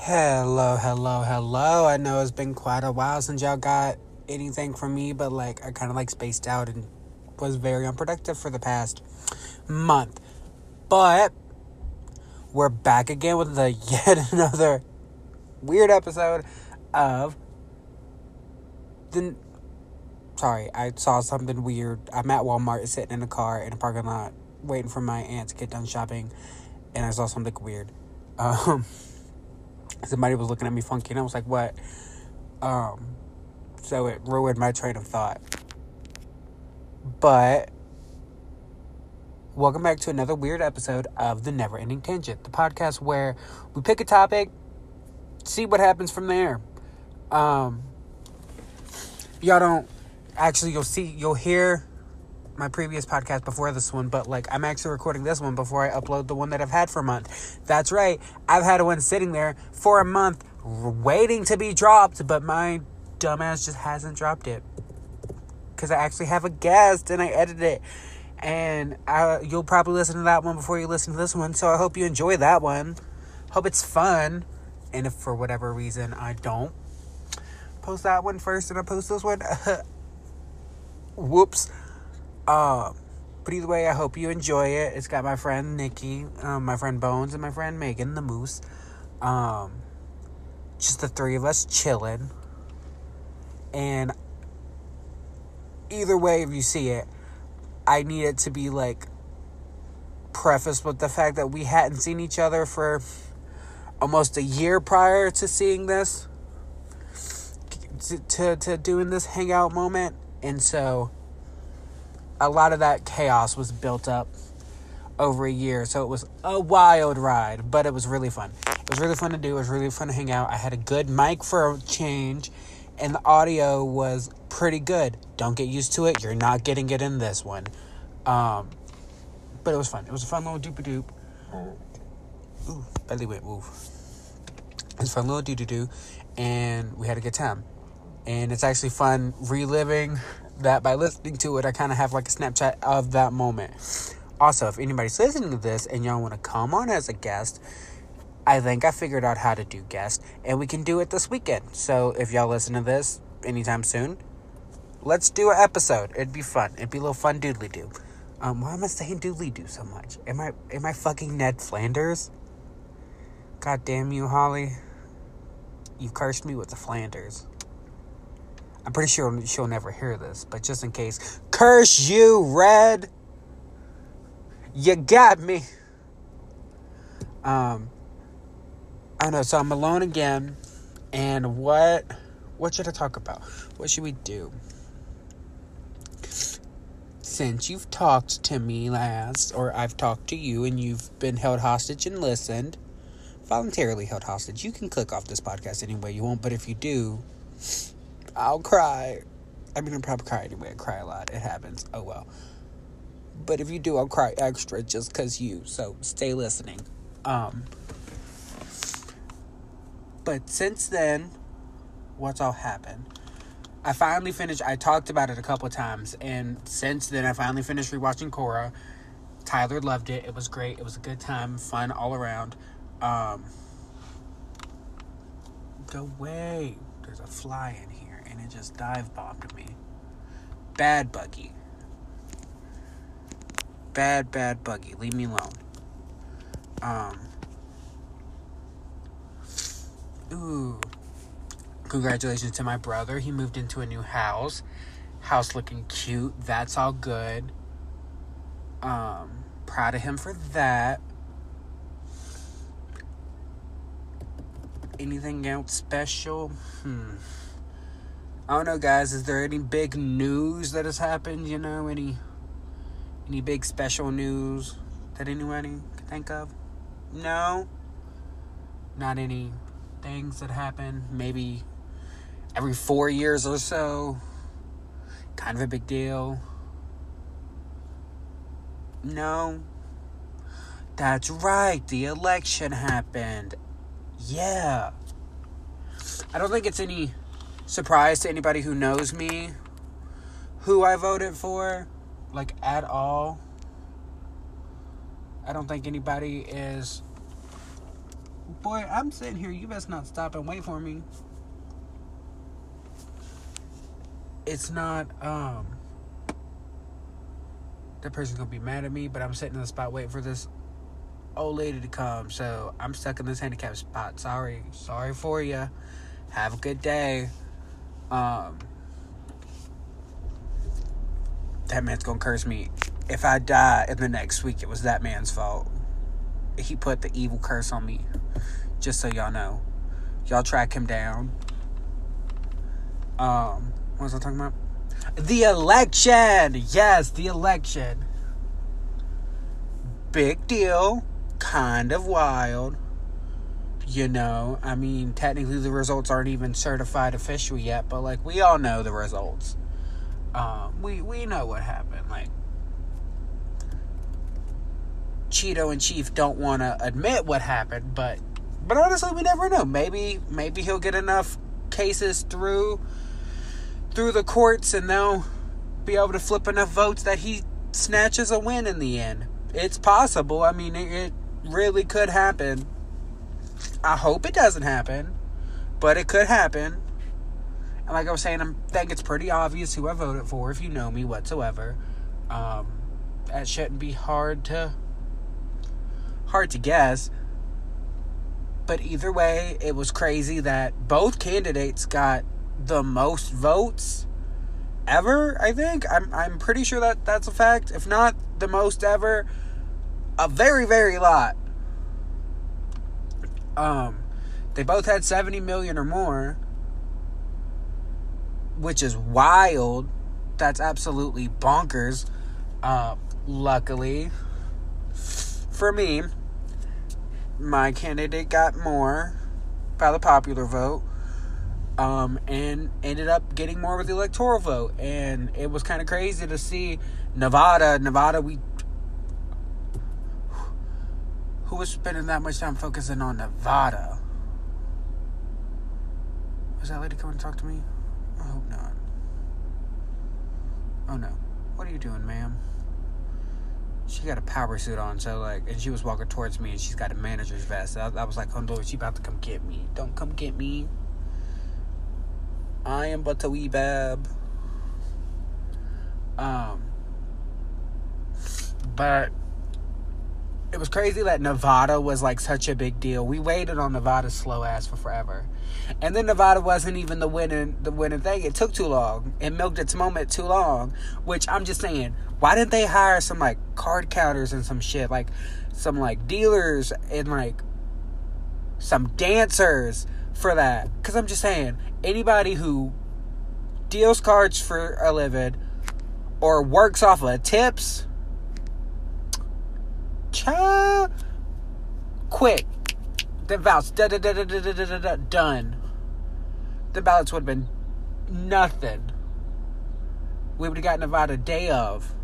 Hello, hello, hello. I know it's been quite a while since y'all got anything from me, but like I kind of like spaced out and was very unproductive for the past month. But we're back again with the yet another weird episode of the sorry, I saw something weird. I'm at Walmart sitting in a car in a parking lot waiting for my aunt to get done shopping and I saw something weird. Um somebody was looking at me funky and I was like, what? Um, so it ruined my train of thought. But welcome back to another weird episode of The Never Ending Tangent, the podcast where we pick a topic, see what happens from there. Um, y'all don't actually, you'll see, you'll hear my previous podcast before this one, but like I'm actually recording this one before I upload the one that I've had for a month. That's right, I've had one sitting there for a month waiting to be dropped, but my dumbass just hasn't dropped it because I actually have a guest and I edited it. And I, you'll probably listen to that one before you listen to this one. So I hope you enjoy that one. Hope it's fun. And if for whatever reason I don't post that one first and I post this one, whoops. Um, but either way, I hope you enjoy it. It's got my friend Nikki, um, my friend Bones, and my friend Megan, the moose. Um, just the three of us chilling. And either way, if you see it, I need it to be like prefaced with the fact that we hadn't seen each other for almost a year prior to seeing this, to, to, to doing this hangout moment. And so a lot of that chaos was built up over a year. So it was a wild ride, but it was really fun. It was really fun to do. It was really fun to hang out. I had a good mic for a change, and the audio was pretty good. Don't get used to it. You're not getting it in this one. Um, but it was fun. It was a fun little doop a doop. Ooh, belly went move. It was a fun little doo doo doo, and we had a good time. And it's actually fun reliving that by listening to it. I kind of have like a Snapchat of that moment. Also, if anybody's listening to this and y'all want to come on as a guest, I think I figured out how to do guest, and we can do it this weekend. So if y'all listen to this anytime soon, let's do an episode. It'd be fun. It'd be a little fun doodly doo. Um, why am I saying doodly doo so much? Am I am I fucking Ned Flanders? God damn you, Holly. You cursed me with the Flanders. I'm pretty sure she'll never hear this, but just in case, curse you, Red. You got me. Um, I don't know. So I'm alone again, and what, what should I talk about? What should we do? Since you've talked to me last, or I've talked to you, and you've been held hostage and listened, voluntarily held hostage. You can click off this podcast any way you want, but if you do, I'll cry. I mean, I'll probably cry anyway. I cry a lot. It happens. Oh well. But if you do, I'll cry extra just because you. So stay listening. Um. But since then, what's all happened? I finally finished. I talked about it a couple times, and since then, I finally finished rewatching Korra. Tyler loved it. It was great. It was a good time, fun all around. Um, go away. There's a fly in and it just dive bombed me. Bad buggy. Bad, bad buggy. Leave me alone. Um. Ooh. Congratulations to my brother. He moved into a new house. House looking cute. That's all good. Um, proud of him for that. Anything else special? Hmm. I don't know, guys. Is there any big news that has happened? You know, any any big special news that anybody can think of? No. Not any things that happen. Maybe every four years or so. Kind of a big deal. No. That's right. The election happened. Yeah. I don't think it's any surprise to anybody who knows me who I voted for, like at all. I don't think anybody is boy, I'm sitting here. You best not stop and wait for me. It's not, um, the person's gonna be mad at me, but I'm sitting in the spot waiting for this old lady to come. So I'm stuck in this handicap spot. Sorry. Sorry for you. Have a good day. Um, that man's gonna curse me. If I die in the next week, it was that man's fault. He put the evil curse on me. Just so y'all know. Y'all track him down. Um, what was I talking about? The election! Yes, the election. Big deal. Kind of wild. You know, I mean, technically the results aren't even certified official yet, but like we all know the results. Um, we we know what happened. Like Cheeto and Chief don't want to admit what happened, but but honestly, we never know. Maybe maybe he'll get enough cases through through the courts, and they'll be able to flip enough votes that he snatches a win in the end. It's possible. I mean, it, it really could happen. I hope it doesn't happen, but it could happen. And like I was saying, I think it's pretty obvious who I voted for if you know me whatsoever. Um, that shouldn't be hard to hard to guess. But either way, it was crazy that both candidates got the most votes ever, I think. I'm I'm pretty sure that that's a fact. If not the most ever, a very very lot. Um they both had 70 million or more which is wild. That's absolutely bonkers. Uh, luckily for me, my candidate got more by the popular vote um, and ended up getting more with the electoral vote. And it was kind of crazy to see Nevada. Nevada, we. Who was spending that much time focusing on Nevada? Was that lady coming to talk to me? I hope not. Oh no. What are you doing, ma'am? She got a power suit on, so like, and she was walking towards me, and she's got a manager's vest. I, I was like, "Oh Lord, she about to come get me! Don't come get me! I am but a wee bab." Um, but it was crazy that Nevada was like such a big deal. We waited on Nevada's slow ass for forever. And then Nevada wasn't even the winning the winning thing. It took too long. It milked its moment too long. Which I'm just saying, why didn't they hire some like card counters and some shit? Like some like dealers and like some dancers for that. Cause I'm just saying, anybody who deals cards for a living or works off of tips Cha quick. The da, done. The ballots would have been nothing. We would have gotten about a day of.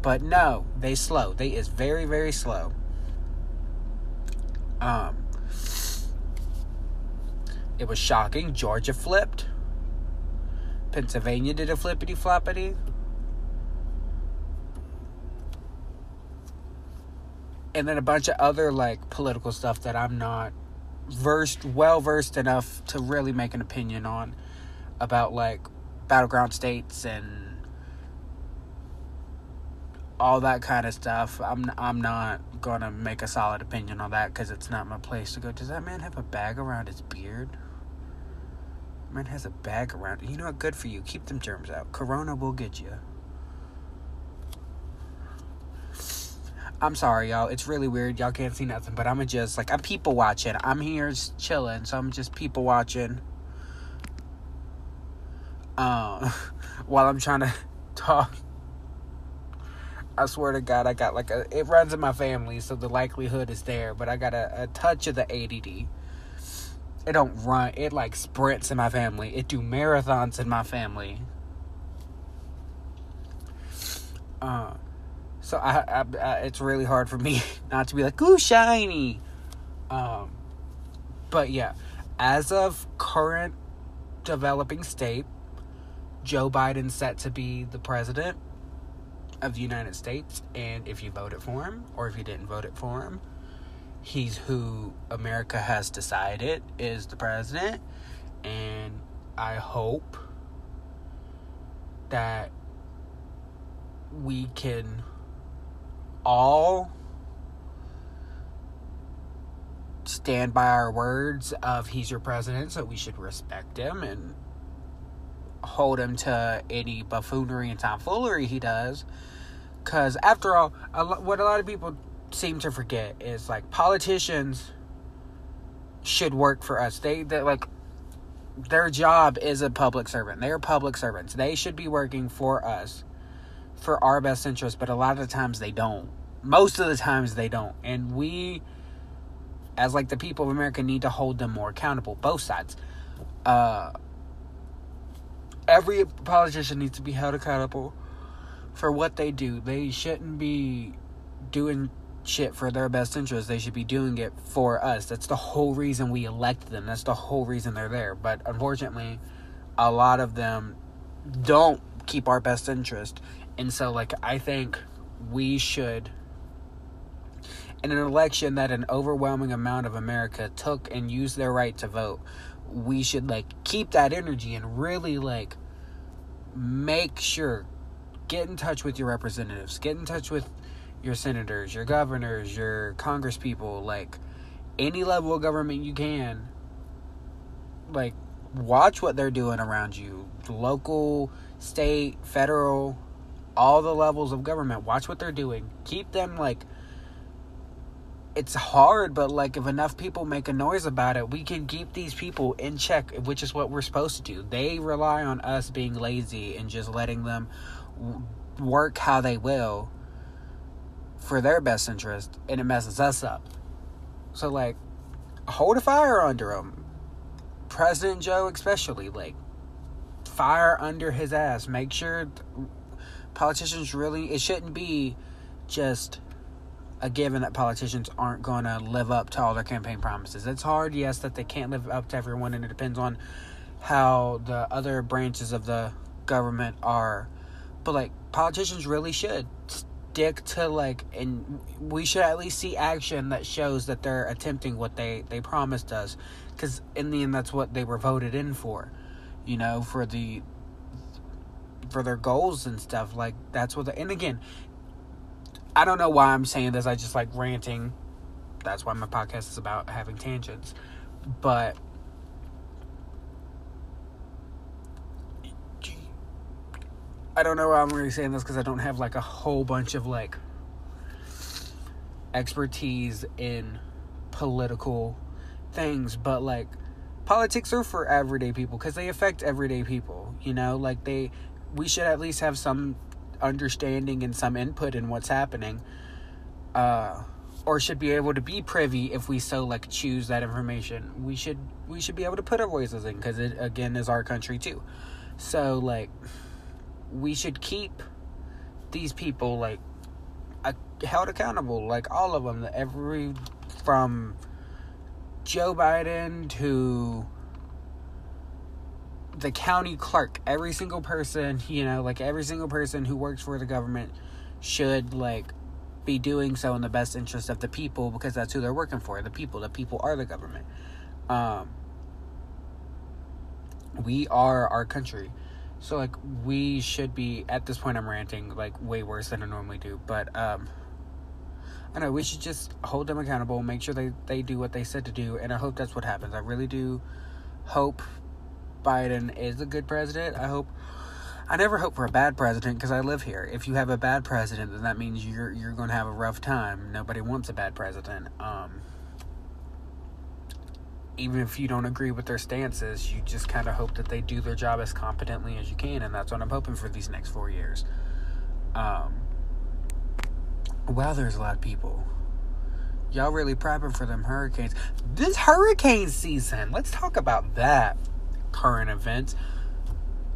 But no, they slow. They is very, very slow. Um it was shocking. Georgia flipped. Pennsylvania did a flippity floppity. And then a bunch of other like political stuff that I'm not versed well versed enough to really make an opinion on about like battleground states and all that kind of stuff. I'm I'm not gonna make a solid opinion on that because it's not my place to go. Does that man have a bag around his beard? Man has a bag around. You know what? Good for you. Keep them germs out. Corona will get you. I'm sorry, y'all. It's really weird. Y'all can't see nothing, but I'm just like I'm people watching. I'm here just chilling, so I'm just people watching. Um, while I'm trying to talk. I swear to God, I got like a. It runs in my family, so the likelihood is there. But I got a, a touch of the ADD. It don't run. It like sprints in my family. It do marathons in my family. Uh, so I, I, I, it's really hard for me not to be like, ooh, shiny. Um, but yeah, as of current developing state, Joe Biden's set to be the president of the United States. And if you voted for him, or if you didn't vote it for him, he's who America has decided is the president. And I hope that we can all stand by our words of he's your president, so we should respect him and hold him to any buffoonery and tomfoolery he does. Because after all, a lo- what a lot of people seem to forget is like politicians should work for us. They they like their job is a public servant. They're public servants. They should be working for us for our best interest, but a lot of the times they don't. Most of the times they don't. And we as like the people of America need to hold them more accountable, both sides. Uh every politician needs to be held accountable for what they do. They shouldn't be doing shit for their best interest. They should be doing it for us. That's the whole reason we elect them. That's the whole reason they're there. But unfortunately, a lot of them don't keep our best interest. And so like I think we should in an election that an overwhelming amount of America took and used their right to vote, we should like keep that energy and really like make sure get in touch with your representatives, get in touch with your senators, your governors, your congresspeople, like any level of government you can. Like watch what they're doing around you. Local, state, federal, all the levels of government. Watch what they're doing. Keep them like it's hard, but like if enough people make a noise about it, we can keep these people in check, which is what we're supposed to do. They rely on us being lazy and just letting them work how they will for their best interest, and it messes us up. So like, hold a fire under them. President Joe, especially, like, fire under his ass. Make sure politicians really. It shouldn't be just a given that politicians aren't going to live up to all their campaign promises. It's hard, yes, that they can't live up to everyone, and it depends on how the other branches of the government are. But like politicians really should stick to like, and we should at least see action that shows that they're attempting what they they promised us, because in the end, that's what they were voted in for, you know, for the for their goals and stuff. Like that's what. The, and again, I don't know why I'm saying this. I just like ranting. That's why my podcast is about having tangents. But I don't know why I'm really saying this because I don't have like a whole bunch of like expertise in political things, but like politics are for everyday people because they affect everyday people, you know? Like they we should at least have some understanding and some input in what's happening uh, or should be able to be privy if we so like choose that information. We should we should be able to put our voices in because it again is our country too. So like we should keep these people like held accountable like all of them every from joe biden to the county clerk, every single person, you know, like every single person who works for the government should like be doing so in the best interest of the people because that's who they're working for. The people, the people are the government. Um we are our country. So like we should be at this point I'm ranting like way worse than I normally do, but um I know we should just hold them accountable, make sure they they do what they said to do, and I hope that's what happens. I really do hope Biden is a good president. I hope. I never hope for a bad president because I live here. If you have a bad president, then that means you're you're going to have a rough time. Nobody wants a bad president. Um, even if you don't agree with their stances, you just kind of hope that they do their job as competently as you can, and that's what I'm hoping for these next four years. Um, wow, there's a lot of people. Y'all really prepping for them hurricanes. This hurricane season, let's talk about that current events.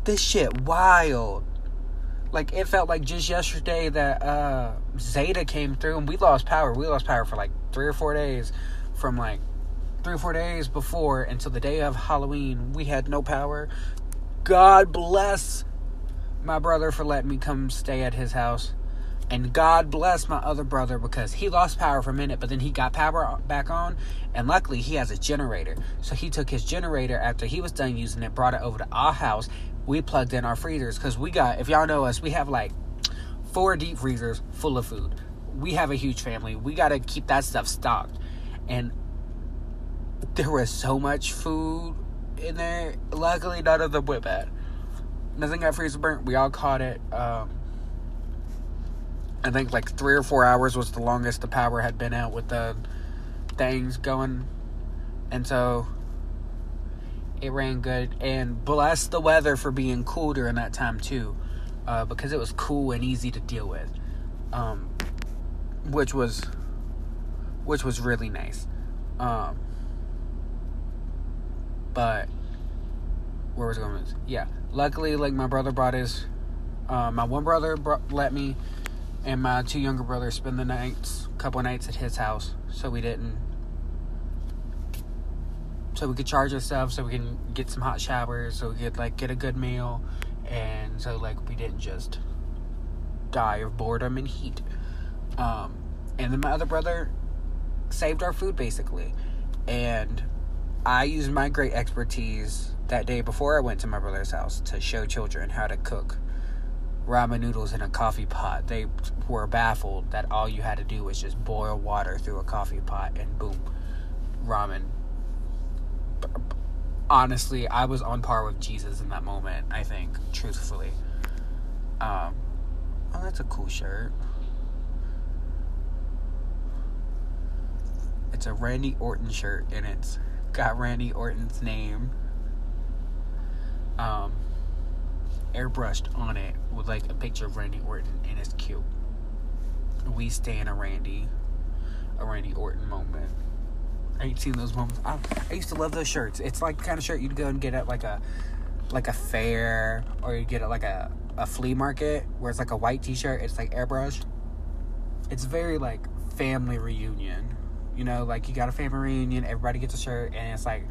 This shit wild. Like it felt like just yesterday that uh Zeta came through and we lost power. We lost power for like three or four days. From like three or four days before until the day of Halloween, we had no power. God bless my brother for letting me come stay at his house. And God bless my other brother because he lost power for a minute, but then he got power back on. And luckily, he has a generator. So he took his generator after he was done using it, brought it over to our house. We plugged in our freezers because we got, if y'all know us, we have like four deep freezers full of food. We have a huge family. We got to keep that stuff stocked. And there was so much food in there. Luckily, none of them went bad. Nothing got freezer burnt. We all caught it. Um, I think like three or four hours was the longest the power had been out with the things going. And so it ran good. And bless the weather for being cool during that time too. Uh, because it was cool and easy to deal with. Um, which was which was really nice. Um, but where was I going? Yeah, luckily, like my brother brought his, uh, my one brother brought, let me, and my two younger brothers spend the nights, couple nights at his house, so we didn't, so we could charge ourselves, so we can get some hot showers, so we could like get a good meal, and so like we didn't just die of boredom and heat. Um, and then my other brother saved our food basically, and I used my great expertise that day before I went to my brother's house to show children how to cook ramen noodles in a coffee pot. They were baffled that all you had to do was just boil water through a coffee pot and boom, ramen. Honestly, I was on par with Jesus in that moment, I think, truthfully. Um, oh, that's a cool shirt. It's a Randy Orton shirt and it's got Randy Orton's name um, airbrushed on it with like a picture of Randy Orton, and it's cute. We stand a Randy, a Randy Orton moment. I ain't seen those moments. I, I used to love those shirts. It's like the kind of shirt you'd go and get at like a like a fair, or you get at like a a flea market where it's like a white T-shirt. It's like airbrushed. It's very like family reunion. You know, like you got a family reunion, everybody gets a shirt, and it's like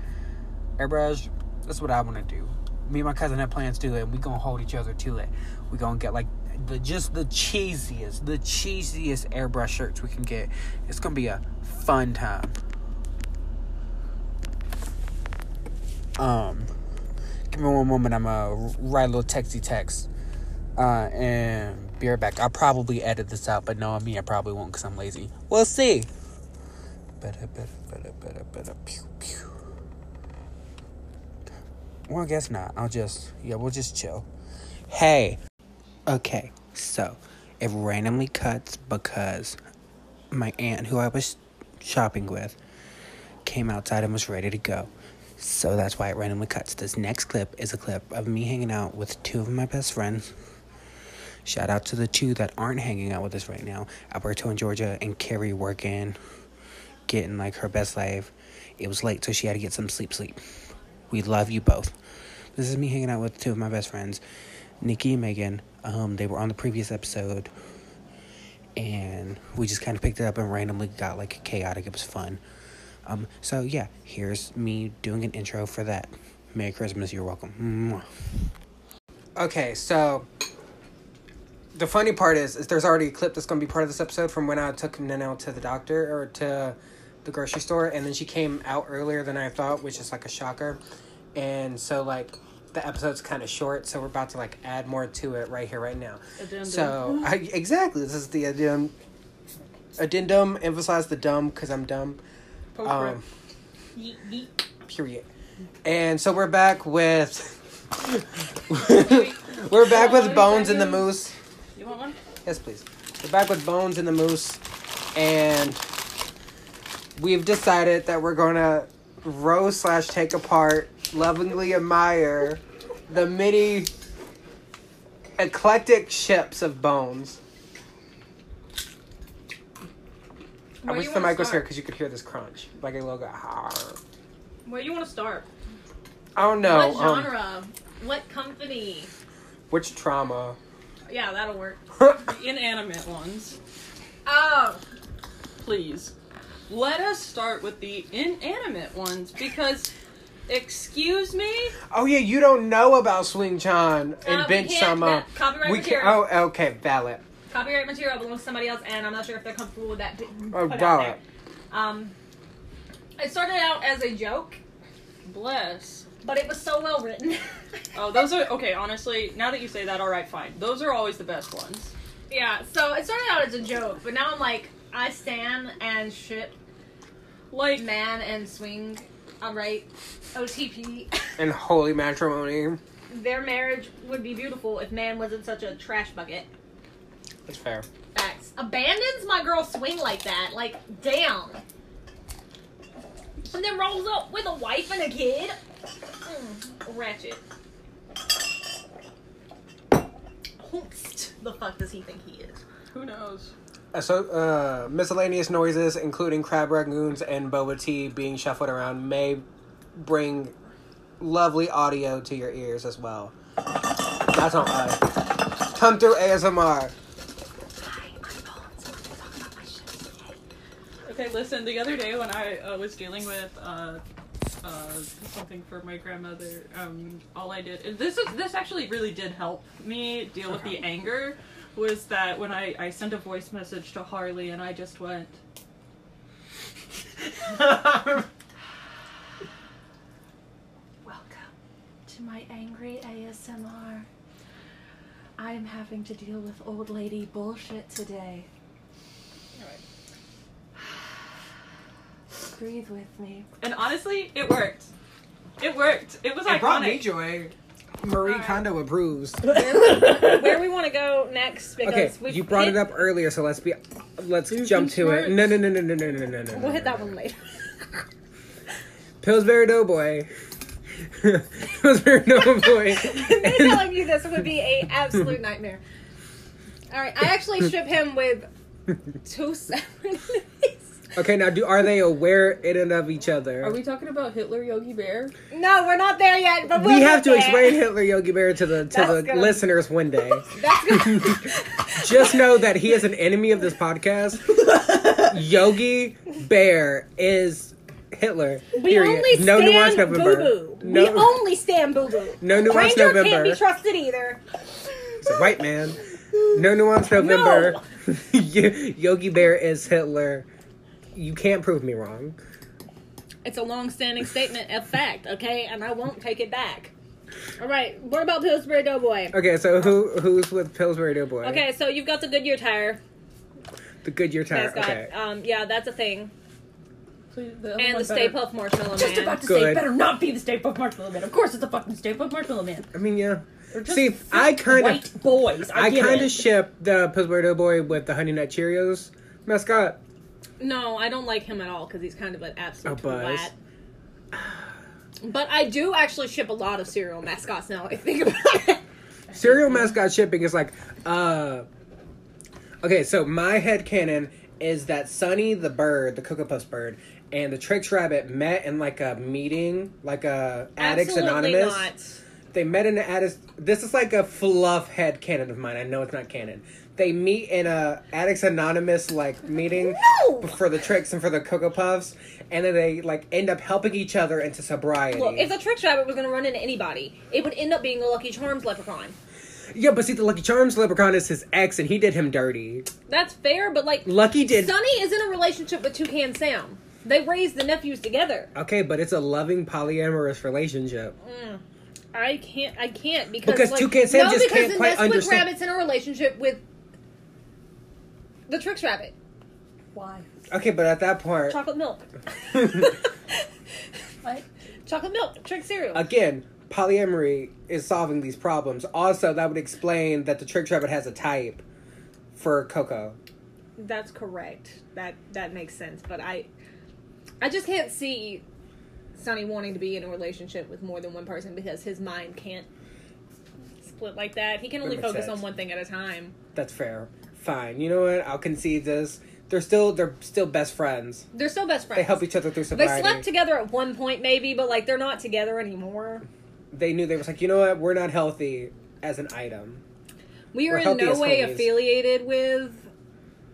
airbrush. That's what I want to do. Me and my cousin have plans to do it, and we gonna hold each other to it. We gonna get like the just the cheesiest, the cheesiest airbrush shirts we can get. It's gonna be a fun time. Um, give me one moment. I'm gonna write a little texty text, uh, and be right back. I'll probably edit this out, but no, I mean I probably won't because I'm lazy. We'll see. Better, better, better, better, better. Pew, pew. Well, I guess not. I'll just, yeah, we'll just chill. Hey. Okay, so it randomly cuts because my aunt, who I was shopping with, came outside and was ready to go. So that's why it randomly cuts. This next clip is a clip of me hanging out with two of my best friends. Shout out to the two that aren't hanging out with us right now Alberto in Georgia and Carrie working getting like her best life. It was late, so she had to get some sleep. Sleep. We love you both. This is me hanging out with two of my best friends, Nikki and Megan. Um, they were on the previous episode, and we just kind of picked it up and randomly got like chaotic. It was fun. Um, so yeah, here's me doing an intro for that. Merry Christmas. You're welcome. Okay, so the funny part is, is there's already a clip that's going to be part of this episode from when I took Nano to the doctor or to the grocery store, and then she came out earlier than I thought, which is like a shocker. And so like the episode's kind of short, so we're about to like add more to it right here, right now. Addendum. So I, exactly, this is the addendum. Addendum emphasize the dumb because I'm dumb. Um, Yeet, yeet. period. And so we're back with. we're back with Bones and the Moose. You want one? Yes, please. We're back with Bones and the Moose, and we've decided that we're gonna roast slash take apart, lovingly admire the many eclectic ships of Bones. I wish the wanna mic was here because you could hear this crunch, like a little "Har." Where do you want to start? I don't know. what um, genre? what company? which trauma? Yeah, that'll work. The inanimate ones. Oh, Please. Let us start with the inanimate ones because, excuse me? Oh yeah, you don't know about Swing Chan and Uh, we Bench can't- Sama. copyright we material. can Oh, okay, valid. Copyright material belongs to somebody else, and I'm not sure if they're comfortable with that. Oh, put got it. Um, it started out as a joke, Bless. but it was so well written. Oh, those are okay. Honestly, now that you say that, all right, fine. Those are always the best ones. yeah. So it started out as a joke, but now I'm like, I stand and ship Like, man and swing. All right, OTP. And holy matrimony. Their marriage would be beautiful if man wasn't such a trash bucket. That's fair. Facts. Abandons my girl swing like that. Like, damn. And then rolls up with a wife and a kid. Mm, ratchet. Whomst the fuck does he think he is? who knows? So, uh, miscellaneous noises, including crab rangoons and boba tea being shuffled around, may bring lovely audio to your ears as well. That's not lie. Come through ASMR. Okay, listen. The other day when I uh, was dealing with uh, uh, something for my grandmother, um, all I did this is this actually really did help me deal with the anger. Was that when I I sent a voice message to Harley and I just went. Welcome to my angry ASMR. I am having to deal with old lady bullshit today. Breathe with me. And honestly, it worked. It worked. It was It brought me iconic. joy. Marie Alright. Kondo approves. Where we want to go next? Because Okay, you brought hit- it up earlier, so let's be let's Susan jump to it. No, no, no, no, no, no, no, no, no. We'll hit that one later. Pillsbury Doughboy. Pillsbury Doughboy. telling you this would be a absolute nightmare. All right, I actually ship him with two separate. Okay, now do are they aware in and of each other? Are we talking about Hitler Yogi Bear? No, we're not there yet. But we we'll have to there. explain Hitler Yogi Bear to the to That's the gonna- listeners one day. That's gonna, Just know that he is an enemy of this podcast. Yogi Bear is Hitler. we period. only no stand nuance Boo November. Boo. No, We only stand Boo Boo. no nuance Ranger November. can't be trusted either. It's a white man. No nuance November. Yogi Bear is Hitler. You can't prove me wrong. It's a long-standing statement of fact, okay, and I won't take it back. All right, what about Pillsbury Doughboy? Okay, so who who's with Pillsbury Doughboy? Okay, so you've got the Goodyear tire The Goodyear tire. mascot. Okay. Um, yeah, that's a thing. Please, the And one the Stay better- Puft Marshmallow Just Man. about to Good. say, better not be the Stay Puft Marshmallow Man. Of course, it's a fucking Stay Puft Marshmallow Man. I mean, yeah. Just See, I kind of white boys. I, I kind of ship the Pillsbury Doughboy with the Honey Nut Cheerios mascot. No, I don't like him at all because he's kind of an absolute twat. But I do actually ship a lot of cereal mascots now. I think about it. Cereal mascot shipping is like, uh. Okay, so my head canon is that Sonny the bird, the Cocoa Puffs bird, and the Trix Rabbit met in like a meeting, like a Addicts Absolutely Anonymous. not. They met in an Addicts. This is like a fluff head canon of mine. I know it's not canon. They meet in a Addicts Anonymous like meeting No! for the Trix and for the Cocoa Puffs, and then they like end up helping each other into sobriety. Look, if the Trix Rabbit was going to run into anybody, it would end up being the Lucky Charms leprechaun. yeah, but see, the Lucky Charms leprechaun is his ex, and he did him dirty. That's fair, but like, Lucky did. Sonny is in a relationship with Toucan Sam. They raised the nephews together. Okay, but it's a loving polyamorous relationship. Mm, I can't. I can't because Because like, Toucan Sam no, just because can't the quite understand- Rabbit's in a relationship with the Trix Rabbit. Why? Okay, but at that point, Chocolate milk. What? Chocolate milk. Trick cereal. again, polyamory is solving these problems. Also, that would explain that the Trick Rabbit has a type for Coco. That's correct. That that makes sense. But I, I just can't see Sonny wanting to be in a relationship with more than one person because his mind can't split like that. He can only makes focus sense. on one thing at a time. That's fair. Fine. You know what? I'll concede this. They're still they're still best friends. They're still best friends. They help each other through They slept together at one point, maybe, but like they're not together anymore. They knew they was like, you know what? We're not healthy as an item. We are We're in no way homies. affiliated with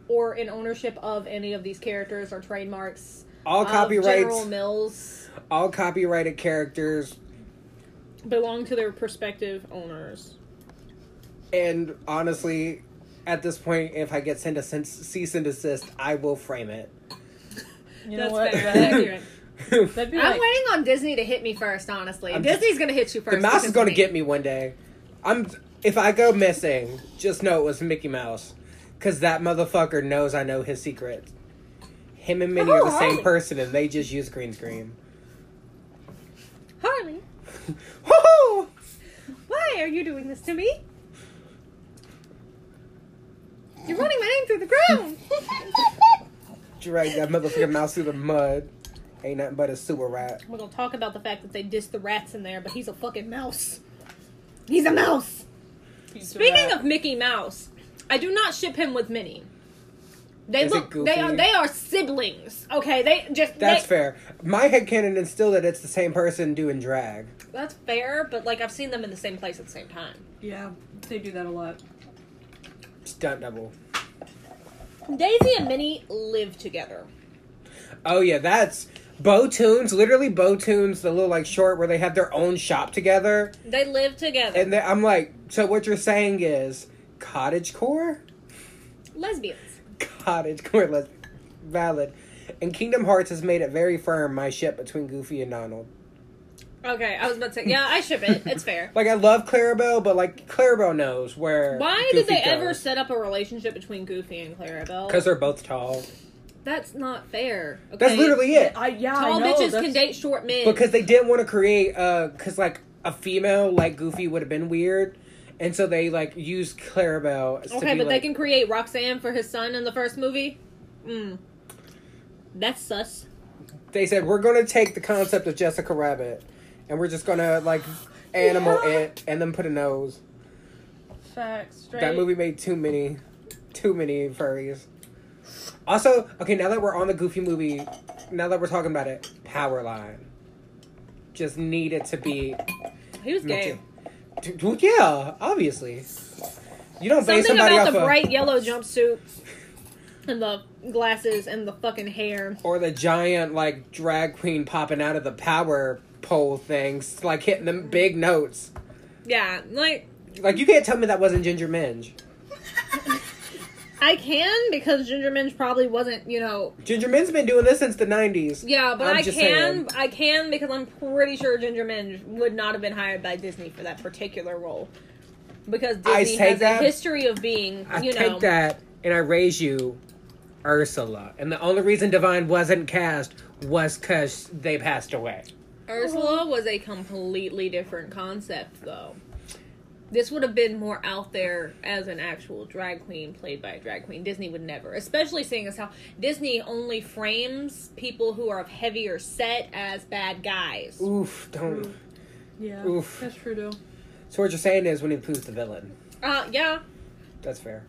or in ownership of any of these characters or trademarks. All uh, copyrights, General Mills all copyrighted characters, belong to their prospective owners. and honestly, at this point, if I get sent a sen- cease and desist, I will frame it. You That's know what? fair. That- That's accurate. That'd be I'm like, waiting on Disney to hit me first. Honestly, I'm Disney's gonna hit you first. the mouse is because going to of get me one day. I'm if I go missing, just know it was Mickey Mouse, because that motherfucker knows I know his secrets. Him and Minnie are the Oh, same Harley. person, and they just use green screen. Harley, Woohoo! why are you doing this to me? You're running my name through the ground. Drag that motherfucking mouse through the mud. Ain't nothing but a sewer rat. We're gonna talk about the fact that they dissed the rats in there, but he's a fucking mouse. He's a mouse. piece Speaking rat. of Mickey Mouse, I do not ship him with Minnie. They Is look. They are. They are siblings. Okay. They just. That's they- fair. My headcanon is still that it's the same person doing drag. That's fair, but like I've seen them in the same place at the same time. yeah, they do that a lot. Stunt double. Daisy and Minnie live together. Oh yeah, that's Bow-Toons. Literally, Bow-Toons, the little like short where they have their own shop together. They live together. And they, I'm like, so what you're saying is cottage core, Lesbians. cottage core, les- valid. And Kingdom Hearts has made it very firm my ship between Goofy and Donald. Okay, I was about to say. Yeah, I ship it. It's fair. Like I love Clarabelle, but like Clarabelle knows where. Why did they ever set up a relationship between Goofy and Clarabelle? Because they're both tall. that's not fair. Okay? That's literally it. I yeah, Tall I know, bitches that's- can date short men. because they didn't want to create uh because like a female like goofy would have been weird and so they like used clarabelle to okay, be, but they like- can create Roxanne for his son in the first movie. Mm. That's sus. they said we're gonna take the concept of jessica rabbit and we're just gonna like animal Yeah. it and then put a nose Facts. Straight. that movie made too many too many furries also okay now that we're on the goofy movie now that we're talking about it powerline just needed to be He was gay. Well, yeah obviously you don't base Something somebody about off the of bright yellow jumpsuit and the glasses and the fucking hair. or the giant like drag queen popping out of the power pole things, like hitting them big notes. Yeah, like Like you can't tell me that wasn't Ginger Minj. I can because Ginger Minj probably wasn't, you know. Ginger Minj's been doing this since the '90s. Yeah, but I'm i can, saying. I can because I'm pretty sure Ginger Minj would not have been hired by Disney for that particular role because Disney has that- a history of being, I you take know, that and I raise you, Ursula. And the only reason Divine wasn't cast was because they passed away. Ursula was a completely different concept, though. This would have been more out there as an actual drag queen played by a drag queen. Disney would never, especially seeing as how Disney only frames people who are of heavier set as bad guys. Oof, don't. Yeah, Oof. that's true though. So what you're saying is when he Pooh's the villain. Uh, yeah, That's fair.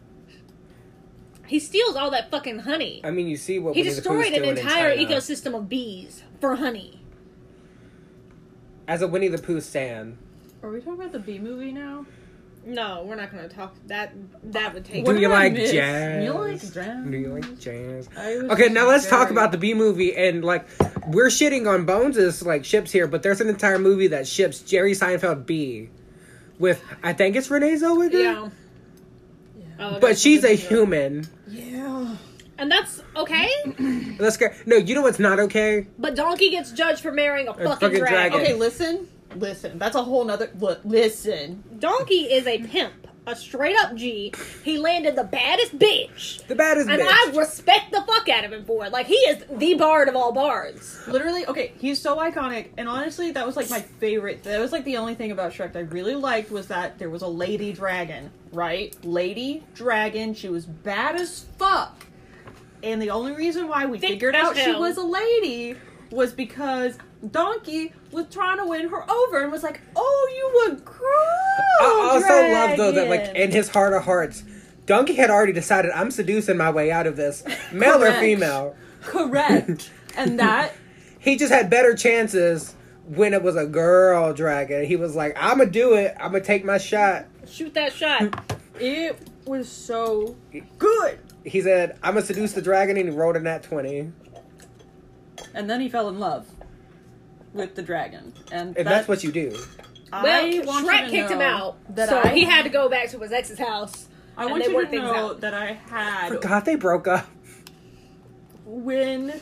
he steals all that fucking honey. I mean, you see what He Winnie destroyed an doing in entire ecosystem of bees for honey. As a Winnie the Pooh stan, Are we talking about the Bee Movie now? No, we're not going to talk that. That would take. Do What you like miss? jazz? You like jazz? do you like jazz? Okay, now let's talk about the Bee Movie and like we're shitting on Bones' as like ships here, but there's an entire movie that ships Jerry Seinfeld B with I think it's Renee Zellweger, Yeah. Yeah. Oh, but she's a human. Yeah. And that's okay, Let's go. No, you know what's not okay? but Donkey gets judged for marrying a fucking, fucking dragon. dragon. Okay, listen, listen. That's a whole nother. Look, listen. Donkey is a pimp, a straight up G. He landed the baddest bitch. The baddest And bitch. I respect the fuck out of him for it. Like, he is the bard of all bards. Literally, okay, he's so iconic, and honestly, that was like my favorite. That was like the only thing about Shrek that I really liked was that there was a lady dragon, right? Lady dragon. She was bad as fuck, and the only reason why we Thick figured as out she hell. was a lady was because Donkey was trying to win her over and was like, "Oh, you a girl." I also love though that like in his heart of hearts, Donkey had already decided I'm seducing my way out of this, male or female. correct, and that He just had better chances when it was a girl dragon. He was like, I'm gonna do it. I'm gonna take my shot. Shoot that shot. it was so good. He said, I'm gonna seduce the dragon, and he rolled a nat 20. And then he fell in love with the dragon, and, And that's what you do. Well, I want you Shrek to kicked him out, That so I he had to go back to his ex's house I and want they you work to things know out. that I had Forgot they broke up. when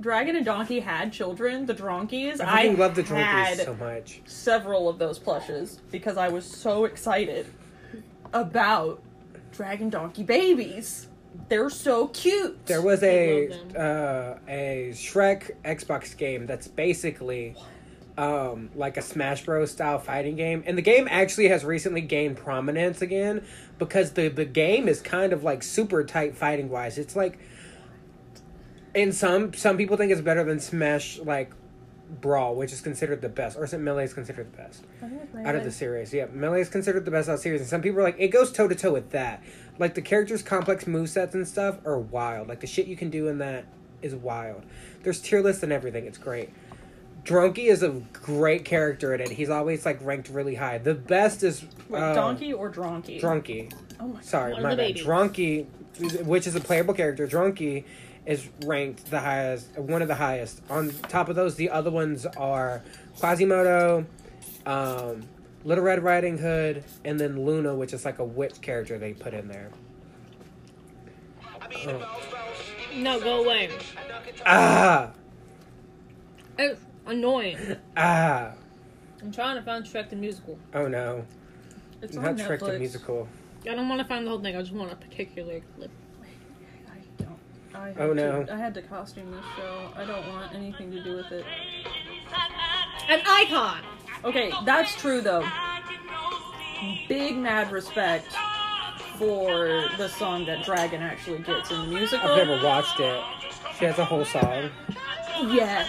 Dragon and Donkey had children, the Dronkeys. I I fucking love the had Dronkeys so much. several of those plushes because I was so excited about Dragon Donkey babies. They're so cute. There was a uh, a Shrek Xbox game that's basically um, like a Smash Bros style fighting game, and the game actually has recently gained prominence again because the the game is kind of like super tight fighting wise. It's like, and some some people think it's better than Smash like Brawl, which is considered the best, or is it Melee is considered the best out of the series. Yeah, Melee is considered the best out of the series, and some people are like, it goes toe to toe with that. Like the characters' complex move sets and stuff are wild. Like the shit you can do in that is wild. There's tier lists and everything. It's great. Drunky is a great character in it. He's always like ranked really high. The best is Wait, uh, Donkey or Dronky? Drunky. Oh my Sorry, my bad. babies. Drunky, which is a playable character. Drunky is ranked the highest, one of the highest. On top of those, the other ones are Quasimodo, um, Little Red Riding Hood, and then Luna, which is like a witch character they put in there. Oh. No, go away. Ah, It's annoying. ah. I'm trying to find Shrek the musical. Oh no, It's not on Shrek the musical. I don't want to find the whole thing. I just want a particular clip. I oh, had Oh, no. To, I had to costume this show. I don't want anything to do with it. An icon. Okay, that's true though. Big mad respect for the song that Dragon actually gets in the musical. I've never watched it. She has a whole song. Yes.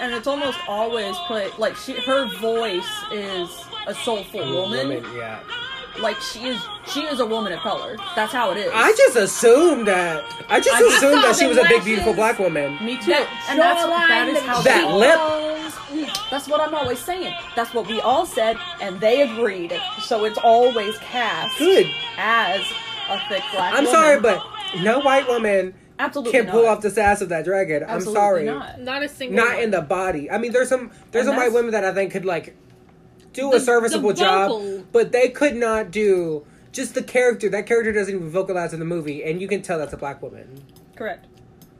And it's almost always played like she her voice is a soulful woman. yeah. Like she is she is a woman of color. That's how it is. I just assumed that. I just I assumed that she the was a big, beautiful black woman. Me too. and that's that is how That she lip. That's what I'm always saying. That's what we all said, and they agreed. So it's always cast Good. as a thick black. Woman. I'm woman. sorry, but no white woman absolutely can pull not. off the sass of that dragon. I'm Absolutely sorry. Not. Not a single. Not one. in the body. I mean, there's some there's And some white women that I think could like do The- a serviceable job, but they could not do just the character. That character doesn't even vocalize in the movie, and you can tell that's a black woman. Correct.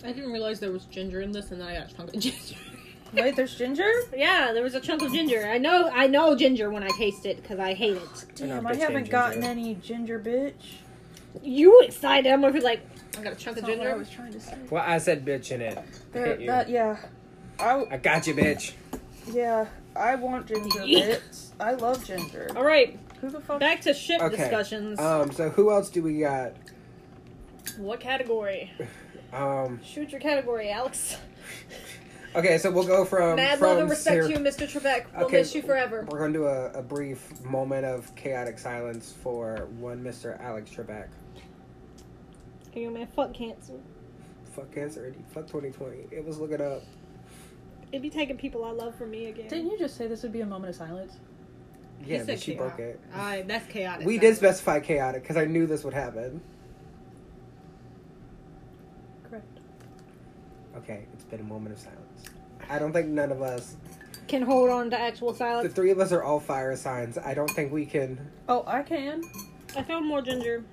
I didn't realize there was ginger in this, and then I got a chunk of ginger. Wait, there's ginger. yeah, there was a chunk of ginger. I know. I know ginger when I taste it because I hate it. Damn, I haven't gotten Ginger. any ginger, bitch. You excited? I'm gonna be like, I got a chunk That's of ginger. I was trying to say. Well, I said bitch in it. There, that yeah. I I got you, bitch. yeah. I want ginger Yeek. Bits. I love ginger. All right, Who the fuck? back to ship Okay. discussions. Um, so who else do we got? what category? Um, Shoot your category, Alex. okay, so we'll go from Mad from love and respect Sir- to you, Mr. Trebek. We'll Okay. miss you forever. We're gonna do a, a brief moment of chaotic silence for one Mr. Alex Trebek. Hey, man, fuck cancer. Fuck cancer, Eddie. Fuck 2020. It was looking up. It'd be taking people I love from me again. Didn't you just say this would be a moment of silence? He Yeah, said but she chaotic. broke it. Aye, that's chaotic. We did specify chaotic because I knew this would happen. Correct. Okay, it's been a moment of silence. I don't think none of us, Can hold on to actual silence. the three of us are all fire signs. I don't think we can. Oh, I can. I found more ginger.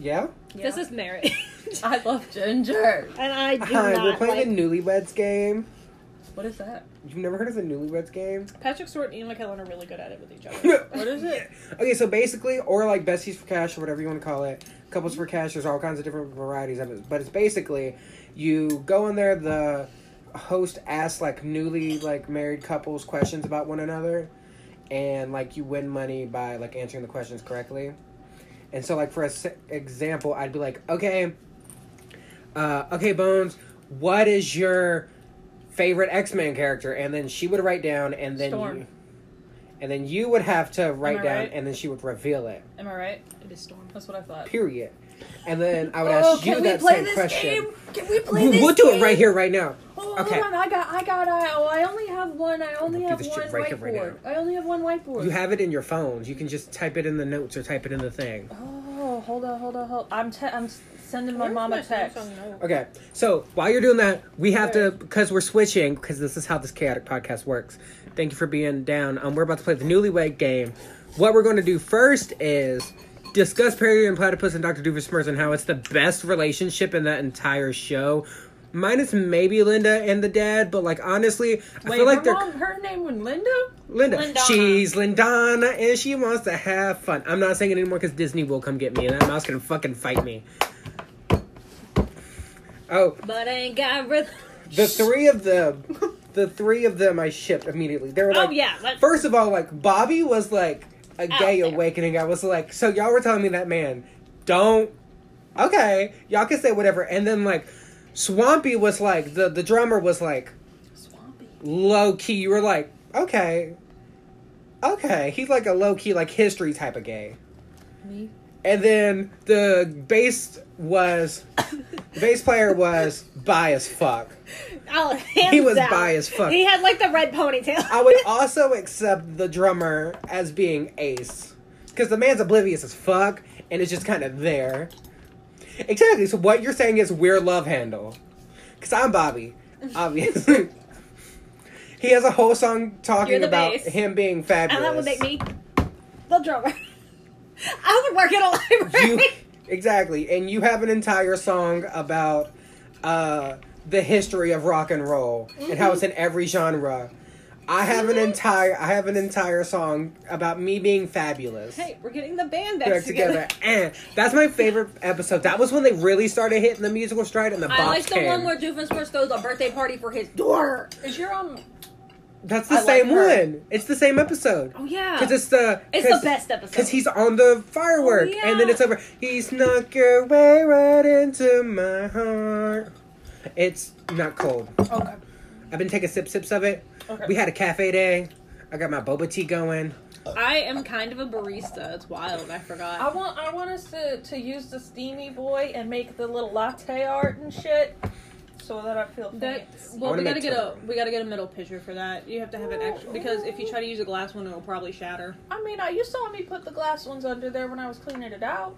Yeah? This is merit. I love ginger. and I do Hi, we're not playing like... the Newlyweds game. What is that? You've never heard of the Newlyweds game? Patrick Stewart and Ian McKellen are really good at it with each other. What is it? Okay, so basically, or like besties for cash, or whatever you want to call it, couples for cash. There's all kinds of different varieties of it, but it's basically you go in there. The host asks like newly like married couples questions about one another, and like you win money by like answering the questions correctly. And so, like for a s- example, I'd be like, okay, uh, okay, Bones, what is your favorite X Men character? And then she would write down, and then Storm. you, and then you would have to write down, right? and then she would reveal it. Am I right? it is Storm. That's what I thought. Period. And then I would Oh, ask you can we that play same this question. game? Can we play We- We'll do it right here, right now. Oh, Okay. hold on. I got, I got, I, oh, I only have one. I only have one right whiteboard. right I only have one whiteboard. You have it in your phones. You can just type it in the notes or type it in the thing. Oh, hold on, hold on, hold. I'm, te- I'm sending my mom a text. Okay, so while you're doing that, we have to because we're switching because this is how this chaotic podcast works. Thank you for being down. Um, we're about to play the newlywed game. What we're going to do first is discuss Perry and Platypus and Dr. Doofenshmirtz and how it's the best relationship in that entire show. Minus maybe Linda and the dad, but like honestly, I Wait, feel like her, they're mom, her name was Linda? Linda. Lindana. She's Lindana and she wants to have fun. I'm not saying it anymore because Disney will come get me and that mouse can fucking fight me. Oh, But I ain't got rhythm. the three of them, the three of them I shipped immediately. They were oh, like, oh yeah, let's, first of all, like Bobby was like a oh, gay there. awakening. I was like, so y'all were telling me that man, don't. Okay, y'all can say whatever. And then like, Swampy was like the the drummer was like Swampy. low key. You were like, okay, okay. He's like a low key like history type of gay. Me? And then the bass was the bass player was bi as fuck. oh, He was down. bi as fuck. He had like the red ponytail. I would also accept the drummer as being Ace. Because the man's oblivious as fuck and is just kind of there. Exactly. So what you're saying is we're Love Händel. Because I'm Bobby, obviously. he has a whole song talking about bass. him being fabulous. and that would make me the drummer. I would work at a library. You, exactly. And you have an entire song about uh, the history of rock and roll and how it's in every genre. I have an entire I have an entire song about me being fabulous. hey, we're getting the band back, Back together. together. And that's my favorite episode. That was when they really started hitting the musical stride and the box I like the came. one where Doofenshmirtz throws a birthday party for his daughter. Is your um That's the I same her. one. It's the same episode. Oh yeah, Because it's the It's the best episode. Because he's on the firework, Oh, and then it's over. He snuck your way right into my heart. It's not cold. Okay. I've been taking sip sips of it. Okay. We had a cafe day. I got my boba tea going. I am kind of a barista. It's wild. I forgot. I want I want us to, to use the steamy boy and make the little latte art and shit so that I feel That fancy. well, we gotta make get a some. we gotta get a middle pitcher for that. You have to have an extra because if you try to use a glass one, it'll probably shatter. I mean, I you saw me put the glass ones under there when I was cleaning it out.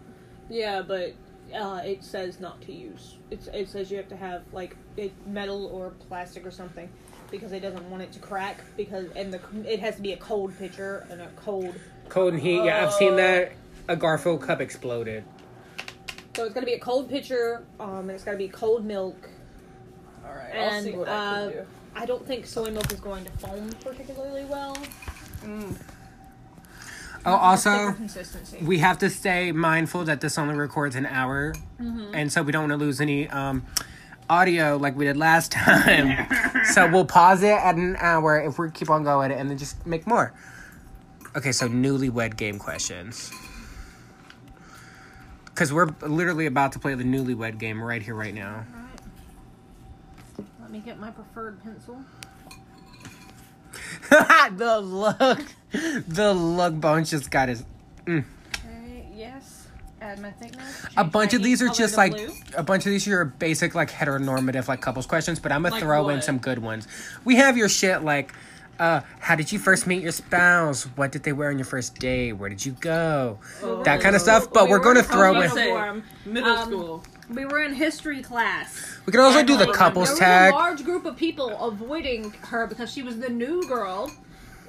Yeah, but uh, it says not to use. It's, it says you have to have like it metal or plastic or something because it doesn't want it to crack because and the it has to be a cold pitcher and a cold. Cold and heat. Yeah, I've seen that. A Garfield cup exploded. So it's gotta be a cold pitcher. Um, and it's gotta be cold milk. All right, I'll And see what I uh, can do. I don't think soy milk is going to foam particularly well. Mm. Oh, also, consistency. we have to stay mindful that this only records an hour, Mm-hmm. and so we don't want to lose any um, audio like we did last time. so we'll pause it at an hour if we keep on going, and then just make more. Okay, so newlywed game questions. Because we're literally about to play the newlywed game right here, right now. Let me get my preferred pencil. the look, the look Bones just got his. Okay, yes. Add my thickness. A bunch of these are just like blue. a bunch of these are your basic like heteronormative like couples questions, but I'm gonna Like throw in some good ones. We have your shit like, uh, how did you first meet your spouse? What did they wear on your first day? Where did you go? that kind of stuff. But we we are gonna throw talking in. about- Uniform. Middle Um, school. We were in history class. We can also And, do the like, couples there tag. was a large group of people avoiding her because she was the new girl,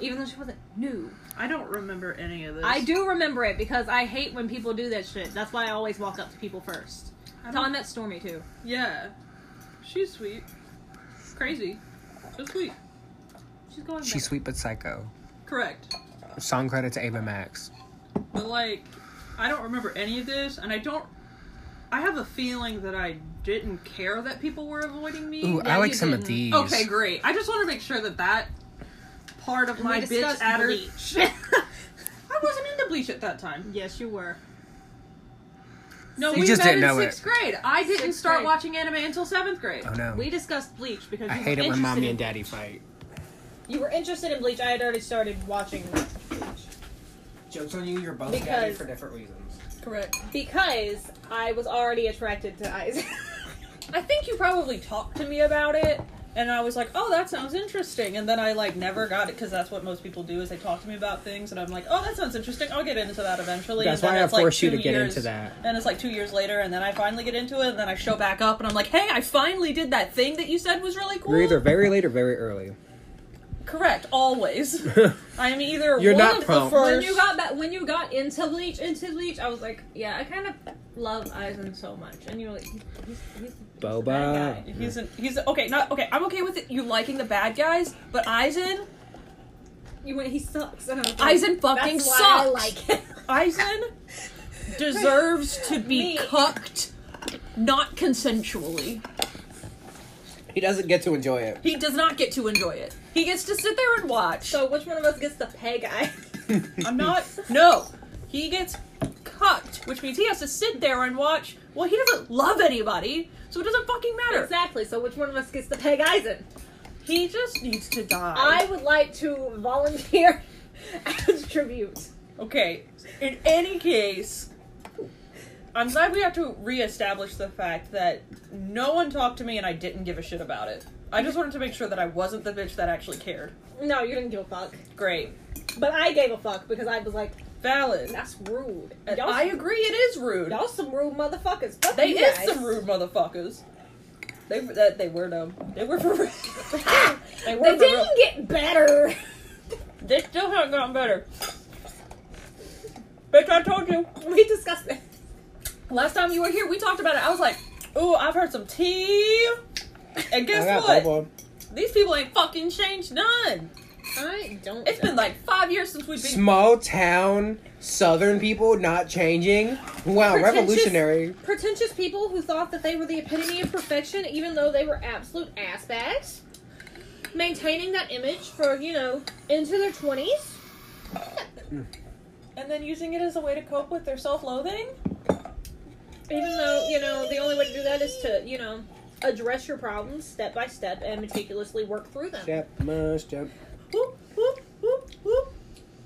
even though she wasn't new. I don't remember any of this. I do remember it because I hate when people do that shit. That's why I always walk up to people first. That's how I met Stormy too. Yeah. She's sweet. Crazy. so sweet. She's going. She's back. sweet but psycho. Correct. Song credit to Ava Max. But like, I don't remember any of this, and I don't. I have a feeling that I didn't care that people were avoiding me. Ooh, Yeah, I like some of didn't. these. Okay, great. I just want to make sure that that part of We my bitch discussed adder. Bleach. I wasn't into Bleach at that time. yes, you were. No, You we just met didn't in know sixth grade. I didn't Sixth start grade. watching anime until seventh grade. Oh no. We discussed Bleach because I you hate were it when interested mommy in and daddy fight. You were interested in Bleach. I had already started watching Bleach Jokes on you. You're both Because- daddy for different reasons. Correct. because I was already attracted to Isaac. I think you probably talked to me about it, And I was like, "Oh, that sounds interesting." And then I like never got it because that's what most people do is they talk to me about things, and I'm like, "Oh, that sounds interesting. I'll get into that eventually." That's and why I it's, like, you to get years- into that. And it's like two years later, and then I finally get into it, and then I show back up, and I'm like, "Hey, I finally did that thing that you said was really cool." You're either very late or very early. Correct, always. I am either You're one not of prompt. the When you got back, when you got into Bleach, into Bleach, I was like, yeah, I kind of love Aizen so much, and you're like, he's, he's, he's a Boba. bad guy. He's an, he's okay. Not okay. I'm okay with it, you liking the bad guys, but Aizen, You went, he sucks. And I was like, Aizen fucking That's why I sucks. like him. Aizen deserves to be Me. cucked, not consensually. He doesn't get to enjoy it. He does not get to enjoy it. He gets to sit there and watch. So which one of us gets the pay guy? I'm not. No, he gets cucked, which means he has to sit there and watch. Well, he doesn't love anybody, so it doesn't fucking matter. exactly. So which one of us gets the peg Aizen? He just needs to die. I would like to volunteer as tribute. Okay, in any case, I'm glad we have to reestablish the fact that no one talked to me and I didn't give a shit about it. I just wanted to make sure that I wasn't the bitch that actually cared. No, you didn't give a fuck. Great. But I gave a fuck because I was like, Valid. that's rude. Y'all, I agree it is rude. y'all some rude motherfuckers. Fuck They is guys. some rude motherfuckers. They that they were dumb. They were for real. they were They for didn't real. get better. They still haven't gotten better. Bitch, I told you. we discussed it. Last time you were here, we talked about it. I was like, "Ooh, I've heard some tea." And guess what? Boba. These people ain't fucking changed none. I don't. It's been like five years since we've been. Small town southern people not changing. Wow, Pretentious- revolutionary. pretentious people who thought that they were the epitome of perfection, even though they were absolute ass bags. Maintaining that image for you know into their twenties. Mm. and then using it as a way to cope with their self-loathing. Even though you know the only way to do that is to you know address your problems step by step and meticulously work through them. Step must jump. Whoop whoop whoop whoop.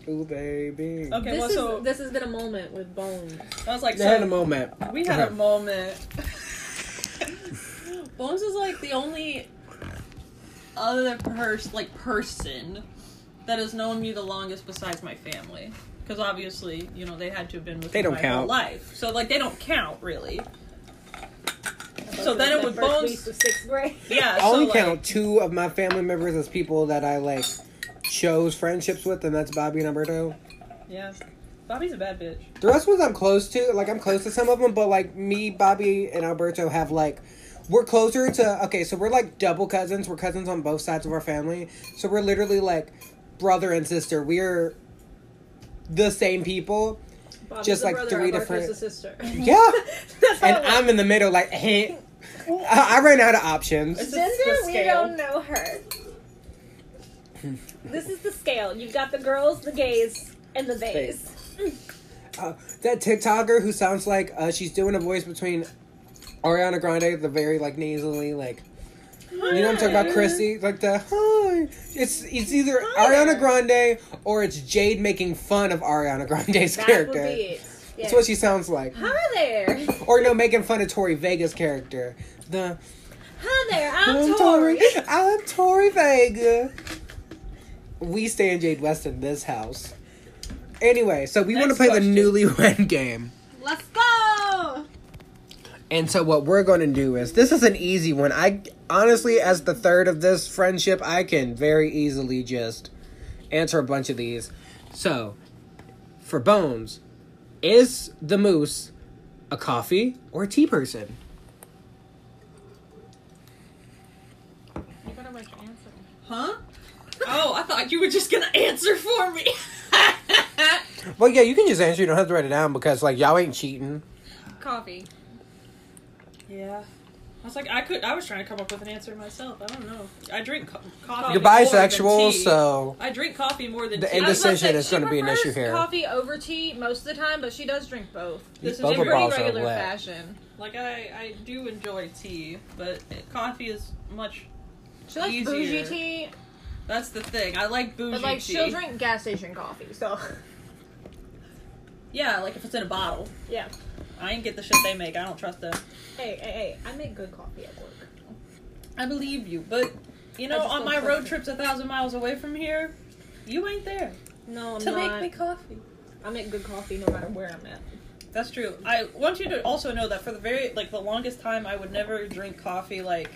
Ooh, baby. Okay, this well, is so this has been a moment with Bones. I was like, They had so a moment. we had a moment. Bones is like the only other person, like person, that has known me the longest besides my family. Because obviously, you know, they had to have been with They don't my whole count. life. So like, they don't count really. So then it The would first Bones. sixth grade. Yeah, I so only like, count two of my family members as people that I like chose friendships with, and that's Bobby and Alberto. Yeah, Bobby's a bad bitch. The rest ones I'm close to, like I'm close to some of them, but like me, Bobby, and Alberto have like we're closer to. Okay, so we're like double cousins. We're cousins on both sides of our family, so we're literally like brother and sister. We're the same people. Bobby's Just like brother, three Alberto's different- the sister. Yeah, That's and. I'm in the middle, like hey. I, I ran out of options. It's Gender, we scale. don't know her. this is the scale. You've got the girls, the gays, and the theys. Uh, that TikToker who sounds like uh, she's doing a voice between Ariana Grande, the very like nasally like. You know what I'm talking about, Chrissy? Like the hi. It's it's either Hi Ariana. Grande or it's Jade making fun of Ariana Grande's That character. would be it. That's what she sounds like. Hi there. Or no, making fun of Tori Vega's character. The Hi there. I'm, Tori. I'm Tori Vega. We stay in Jade West in this house. Anyway, so we want to play question. the newlywed game. Let's go. And so what we're going to do is this is an easy one. I honestly as the third of this friendship, I can very easily just answer a bunch of these. So, for Bones, is the moose a coffee or a tea person? You better make an answer. Huh? Oh, I thought you were just gonna answer for me. Well, yeah, you can just answer. You don't have to write it down because like y'all ain't cheating. Coffee. Yeah. I was like, I could. I was trying to come up with an answer myself. I don't know. I drink co- coffee. You're more than bisexual, tea. so I drink coffee more than The tea. I was about to indecision say, is gonna be an issue here. Coffee over tea most of the time, but she does drink both. This is Both in are pretty regular wet. fashion. Like I, I do enjoy tea, but coffee is much. She likes Easier. bougie tea, That's the thing. I like bougie but like tea. she'll drink gas station coffee. So Yeah, like if it's in a bottle. yeah. I ain't get the shit they make. I don't trust them. Hey, hey, hey! I make good coffee at work. I believe you, but You know, on my road trips a thousand miles away from here, you ain't there No, I'm to not. make me coffee. I make good coffee no matter where I'm at. That's true. I want you to also know that for the very like the longest time, I would never drink coffee like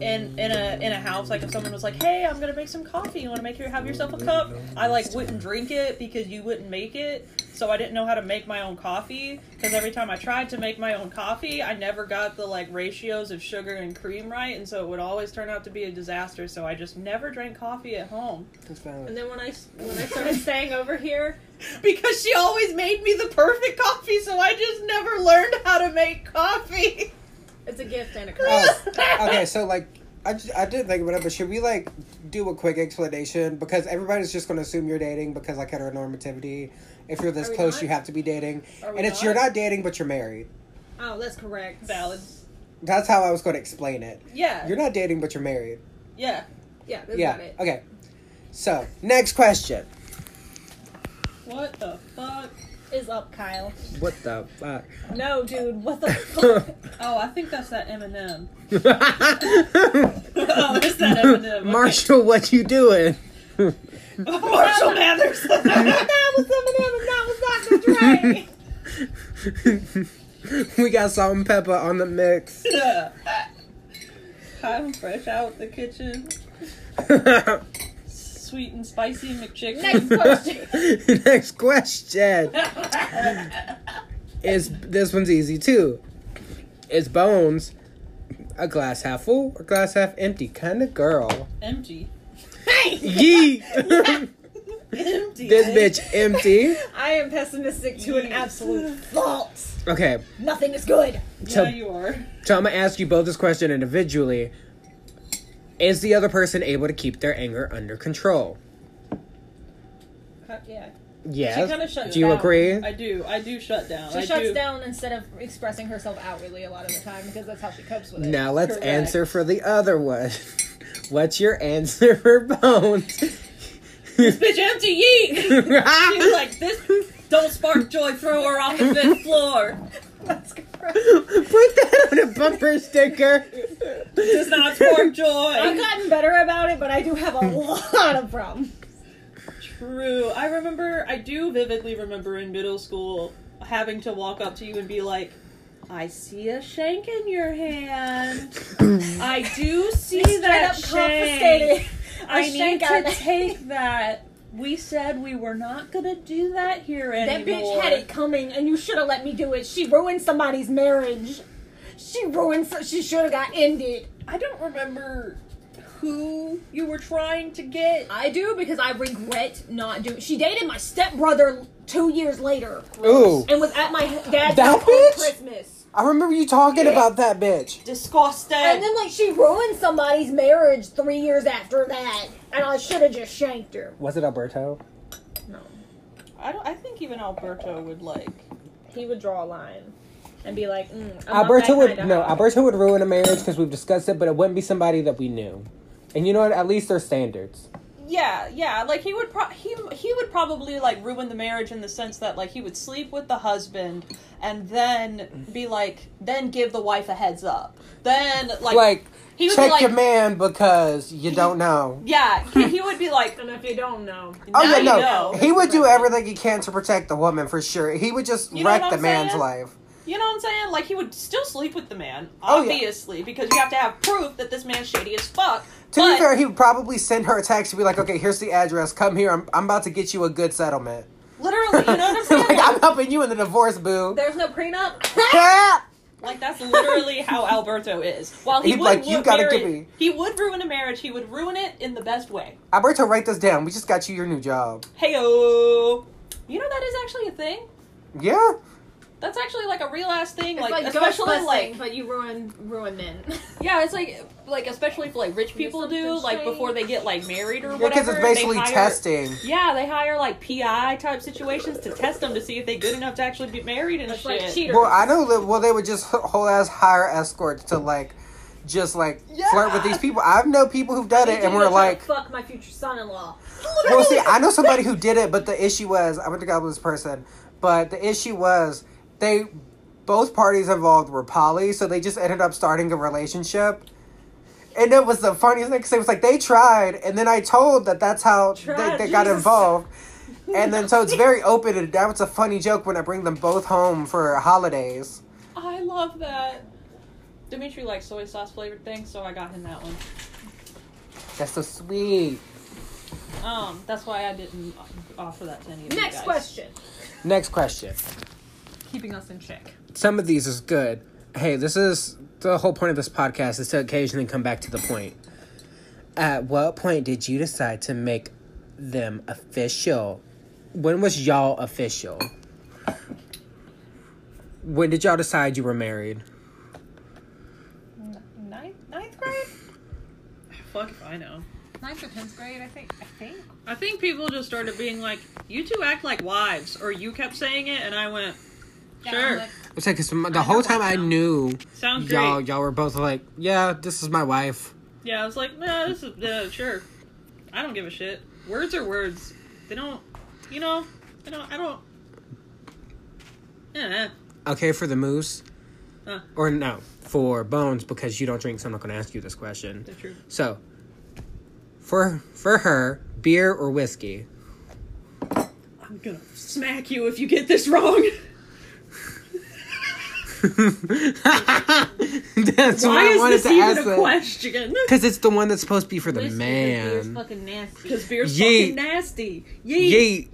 in in a in a house. Like if someone was like, "Hey, I'm gonna make some coffee. You want to make your have yourself a cup?" I like wouldn't drink it because you wouldn't make it. So I didn't know how to make my own coffee because every time I tried to make my own coffee, I never got the like ratios of sugar and cream right, and so it would always turn out to be a disaster. So I just never drank coffee at home And then when I when I started staying over here, because she always made me the perfect coffee. So I just never learned how to make coffee. it's a gift and a curse. Oh, okay, so like, I, just, I didn't think about it, but should we like do a quick explanation because everybody's just going to assume you're dating because like heteronormativity. If you're this close, not? you have to be dating, Are and it's not? you're not dating, but you're married. Oh, that's correct. Valid. That's how I was going to explain it. Yeah. You're not dating, but you're married. yeah. Yeah, that's yeah. about it. Okay. So next question. What the fuck? Is up, Kyle. What the fuck? No, dude. What the fuck? Oh, I think that's that Eminem. oh, it's that Eminem. Okay. Marshall, what you doing? Marshall Mathers. that was Eminem and that was Dr. Dre. we got salt and pepper on the mix. I'm fresh out the kitchen. Sweet and spicy McChicken. Next question. Next question. Is this one's easy too? Is Bones a glass half full or glass half empty kind of girl? Empty. Yee! Empty. this bitch empty. I am pessimistic to an absolute fault. Okay, Nothing is good. so, Yeah, you are. so I'm gonna ask you both this question individually. Is the other person able to keep their anger under control? Yeah. Yes. She kind of shuts Do you down. agree? I do. I do shut down. She I shuts do. down instead of expressing herself outwardly a lot of the time because that's how she copes with it. Now let's Correct. answer for the other one. What's your answer for Bones? This bitch empty. Yeet. She's like this. Don't spark joy. Throw her off the fifth floor. That's correct. Put that on a bumper sticker. Does not spark joy. I've gotten better about it, but I do have a lot of problems. True. I remember, I do vividly remember in middle school having to walk up to you and be like, I see a shank in your hand. I do see that up shank. confiscated. I a need to take that. We said we were not gonna do that here anymore. That bitch had it coming, and you should have let me do it. She ruined somebody's marriage. She ruined. So- she should have got ended. I don't remember who you were trying to get. I do because I regret not doing. She dated my stepbrother two years later, Ooh. and was at my dad's That house on bitch? Christmas. I remember you talking about that bitch. Disgusting. And then like she ruined somebody's marriage three years after that, and I should have just shanked her. Was it Alberto? No, I don't. I think even Alberto would like. he would draw a line and be like, mm, I'm not Alberto that would kinda no. hoe. Alberto would ruin a marriage because we've discussed it, but it wouldn't be somebody that we knew. And you know what? At least there's standards. Yeah, yeah. Like he would. Pro- he he would probably like ruin the marriage in the sense that like he would sleep with the husband and then be like, then give the wife a heads up. Then like, Like, he would check be like, your man because you don't know. yeah. He, he would be like, And if you don't know, Oh now yeah, you no. know. He would do everything he can to protect the woman for sure. He would just You wreck the man's saying? life. You know what I'm saying? Like he would still sleep with the man, Oh, yeah. obviously, because you have to have proof that this man's shady as fuck. To but be fair, he would probably send her a text and be like, "Okay, here's the address. Come here. I'm, I'm about to get you a good settlement." literally, you know what I'm saying? like, I'm helping you in the divorce, boo. there's no prenup. Like, that's literally how Alberto is. While he would like, "You gotta marry- give me-" he would ruin a marriage. He would ruin it in the best way. Alberto, write this down. We just got you your new job. Heyo. You know that is actually a thing. Yeah. That's actually like a real ass thing. It's Like, like, especially like but you ruin ruin men. yeah, it's like like especially for like rich people do something like before they get like married or Yeah, whatever. because it's basically they hire, testing. Yeah, they hire like PI type situations to test them to see if they're good enough to actually be married and It's shit. like cheaters. Well, I know that. Well, they would just whole ass hire escorts to like, just like flirt with these people. I've know people who've done it, and do we're to try to like, fuck my future son-in-law. Well, see, I know somebody who did it, but the issue was I went to God with this person, but the issue was they both parties involved were poly, so they just ended up starting a relationship, And it was the funniest thing because it was like they tried, and then I told that that's how they, Tried, they got involved. And then so it's very open, and that was a funny joke when I bring them both home for holidays. I love that. Dimitri likes soy sauce flavored things, so I got him that one. That's so sweet. Um, that's why I didn't offer that to any of you guys. Next question. Next question. Keeping us in check. Some of these is good. Hey, this is the whole point of this podcast is to occasionally come back to the point. At what point did you decide to make them official? When was y'all official? When did y'all decide you were married? Ninth, ninth grade? Fuck if I know. Ninth or tenth grade, I think. I think. I think people just started being like, "You two act like wives," or you kept saying it, and I went, "Sure, It's like 'cause the whole time I knew sounds great." y'all y'all were both like, yeah, this is my wife. Yeah, I was like, "Nah, this is uh, sure." I don't give a shit. Words are words. They don't, you know. I don't. I don't. Yeah. Okay, for the moose, Huh. or no, for bones because you don't drink, so I'm not going to ask you this question. They're true. So, for for her, beer or whiskey? I'm gonna smack you if you get this wrong. That's Why why I is wanted this to even ask a that. question? Because it's the one that's supposed to be for the Whiskey, 'cause beer's man. fucking nasty. Because beer's Yeet. fucking nasty. Yeet. Yeet.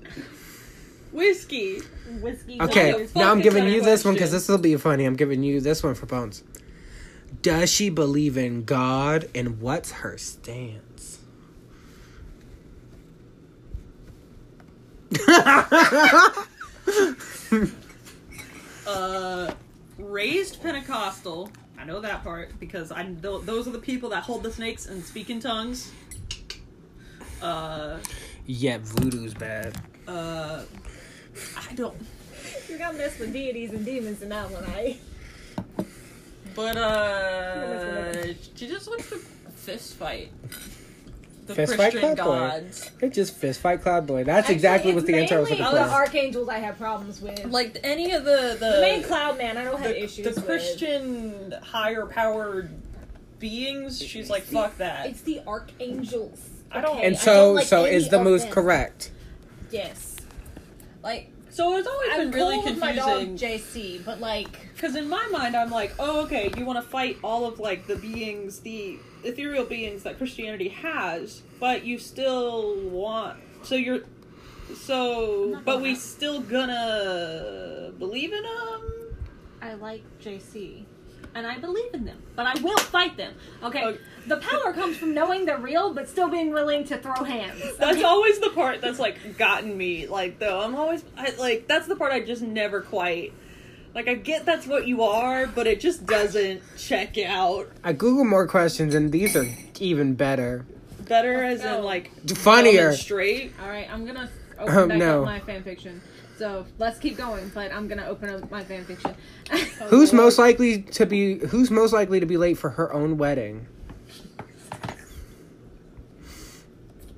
Whiskey. Whiskey. Okay, now I'm giving you that this one because this will be funny. I'm giving you this one for Bones. Does she believe in God and what's her stance? Raised Pentecostal. I know that part because I th- those are the people that hold the snakes and speak in tongues. Uh, yeah, voodoo's bad. uh, I don't. You got messed with deities and demons in that one, I. But uh, she just wants to fist fight. The Fist fight Christian Cloud Boy. gods. It just fist fight Cloud Boy. That's exactly what the answer was looking the archangels I have problems with. Like any of the the, the main cloud man, I don't have the, issues the with. Christian higher powered beings. She's like, fuck that. It's the archangels. I don't- okay? and so, don't like so is the of moose them. correct? Yes. Like So it's always I'm been really cool with my dog confusing. JC, but like Because in my mind, I'm like, oh, okay, you want to fight all of like the beings, the ethereal beings that Christianity has, but you still want. So you're. So, but we still gonna believe in them. I like JC. And I believe in them, but I will fight them. Okay, Okay. the power comes from knowing they're real, but still being willing to throw hands. That's always the part that's like gotten me. Like though, I'm always I, like that's the part I just never quite. Like I get that's what you are, but it just doesn't check out. I Google more questions, and these are even better. Better as go. in like Funnier. straight. All right, I'm gonna open Oh, back no. up my fan fiction. So let's keep going, but I'm gonna open up my fan fiction. Who's most likely to be Who's most likely to be late for her own wedding?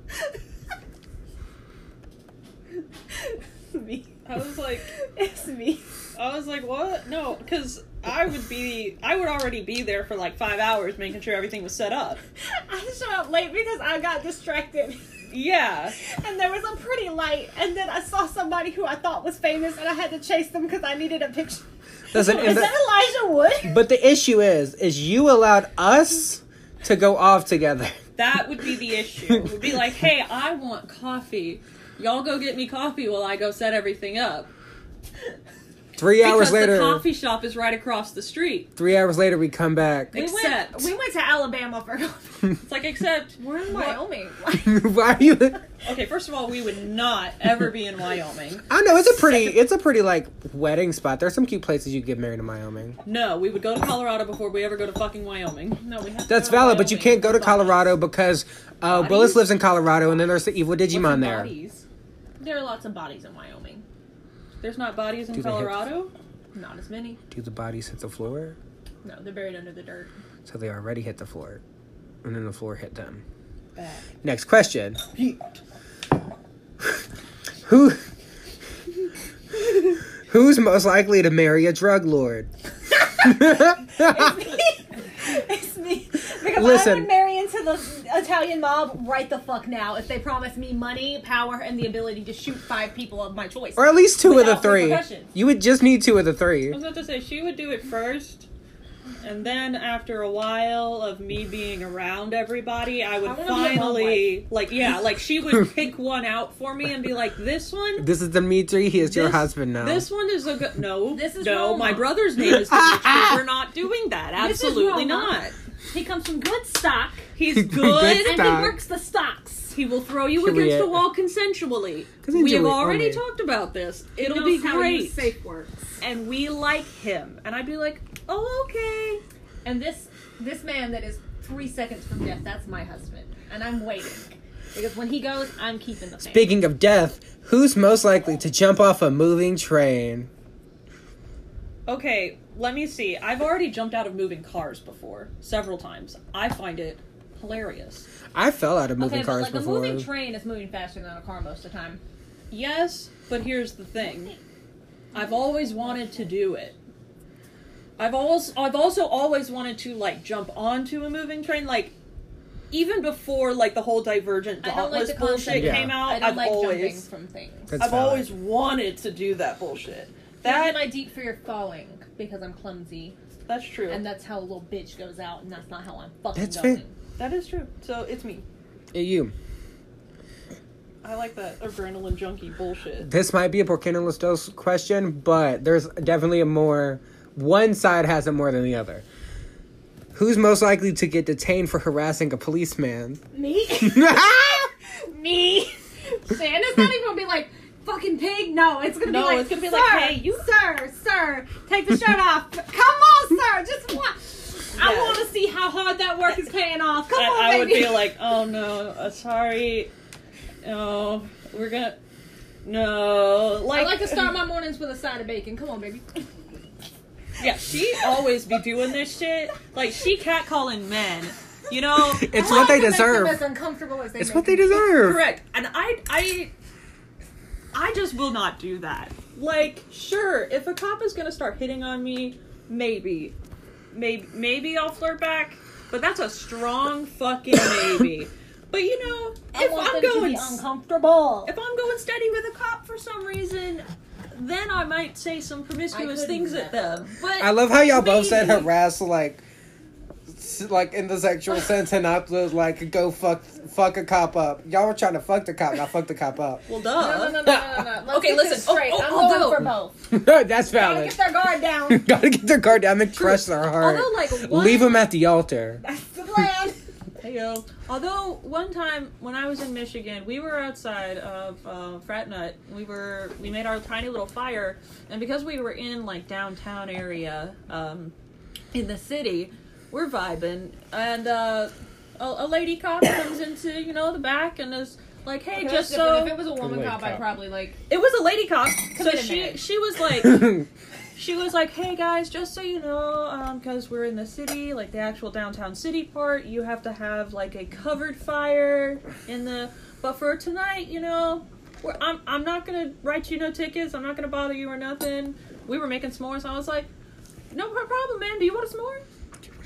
me. I was like, It's me. I was like, what? No, because I would be, I would already be there for like five hours making sure everything was set up. I showed up late because I got distracted. Yeah. And there was a pretty light, and then I saw somebody who I thought was famous, and I had to chase them because I needed a picture. Listen, Is and the- that Elijah Wood? but the issue is, is you allowed us to go off together. That would be the issue. It would be like, hey, I want coffee. Y'all go get me coffee while I go set everything up. Three hours because later, the coffee shop is right across the street. three hours later, we come back. We Except- went, we went to Alabama for. It's like, except We're in Wyoming. Why are you? Okay, first of all, we would not ever be in Wyoming. I know it's a pretty, it's a pretty like wedding spot. There's some cute places you can get married in Wyoming. No, we would go to Colorado before we ever go to fucking Wyoming. no, we have That's to valid, but you can't go to Colorado because uh, Willis lives in Colorado, and then there's the evil Digimon there. Bodies? bodies. There are lots of bodies in Wyoming. There's not bodies in Do they hit- Colorado. Not as many. Do the bodies hit the floor? No, they're buried under the dirt. So they already hit the floor, and then the floor hit them. Bad. Next question: Who? Who's most likely to marry a drug lord? it's because if I would marry into the Italian mob right the fuck now if they promise me money, power, and the ability to shoot five people of my choice. Or at least two of the three. You would just need two of the three. I three. was about to say she would do it first, and then after a while of me being around everybody, I would I wanna be a finally like yeah, like she would pick one out for me and be like, "This one, This is Dimitri. He is your husband now. This one is a good. No, This is no. Roma. My brother's name is Dimitri. We're not doing that. Absolutely not. He comes from good stock, He's Good good. and Stock. he works the stocks. He will throw you Should we, against the wall consensually. We Consensually, have already only. talked about this. It'll Knows be great, use safe works. and we like him. And I'd be like, oh okay. And this this man that is three seconds from death, that's my husband, and I'm waiting because when he goes, I'm keeping the. Family. Speaking of death, who's most likely to jump off a moving train? Okay, let me see. I've already jumped out of moving cars before several times. I find it hilarious. I fell out of moving Okay, but like before. a moving train is moving faster than a car most of the time. Yes, but here's the thing. I've always wanted to do it. I've always I've also always wanted to like jump onto a moving train like even before like the whole divergent I don't like the concept. bullshit Yeah. came out. I don't I've like jumping always from things. That's I've valid. always wanted to do that bullshit. That That my deep fear of falling because I'm clumsy, that's true. and that's how a little bitch goes out, and that's not how I'm fucking That's going. fair. that is true. So it's me. Hey, you. I like that adrenaline junkie bullshit. This might be a Porcinos dos question, but there's definitely a more. One side has it more than the other. Who's most likely to get detained for harassing a policeman? Me, me. Santa's not even gonna be like fucking pig. No, it's gonna No, be like it's gonna be "Sir, like, hey, you- sir, sir, take the shirt off. Come on, sir, just one. I want to see how hard that work is paying off. Come I, on, I would be like, oh no, uh, sorry, no, we're gonna, no, I like, like to start my mornings with a side of bacon. Come on, baby. yeah, she always be doing this shit. Like she catcalling men, you know. It's what they like to make deserve. As uncomfortable as they It's make what they deserve. Correct, and I, I, I just will not do that. Like, sure, if a cop is gonna start hitting on me, maybe, maybe, maybe I'll flirt back, but that's a strong fucking maybe. But you know, I if want I'm them to going be uncomfortable. if I'm going steady with a cop for some reason, then I might say some promiscuous things do at them. But I love how y'all both said harass like, s- like in the sexual sense, and not the, like go fuck fuck a cop up. Y'all were trying to fuck the cop, not fuck the cop up. well, No, no, no, no, no, no, no. Okay, listen. Straight. Oh, oh, I'm although- going for both. That's Gotta get their guard down. Gotta get their guard down and crush their heart. Although, like, one, Leave them at the altar. That's the plan. Heyo. Although one time when I was in Michigan, we were outside of uh, Frat Nut. We were we made our tiny little fire, and because we were in like downtown area, um, in the city, we're vibing, and uh, a, a lady cop comes into you know the back and is like, "Hey, Okay, just so." if it was a woman Good cop, cop. I'd probably like. It was a lady cop. So she marriage. she was like she was like, "Hey guys, just so you know, um, because we're in the city, like the actual downtown city part, you have to have like a covered fire in the. But for tonight, you know, we're, I'm I'm not gonna write you no tickets. I'm not gonna bother you or nothing. We were making s'mores. So I was like, no problem, man. Do you want a s'more?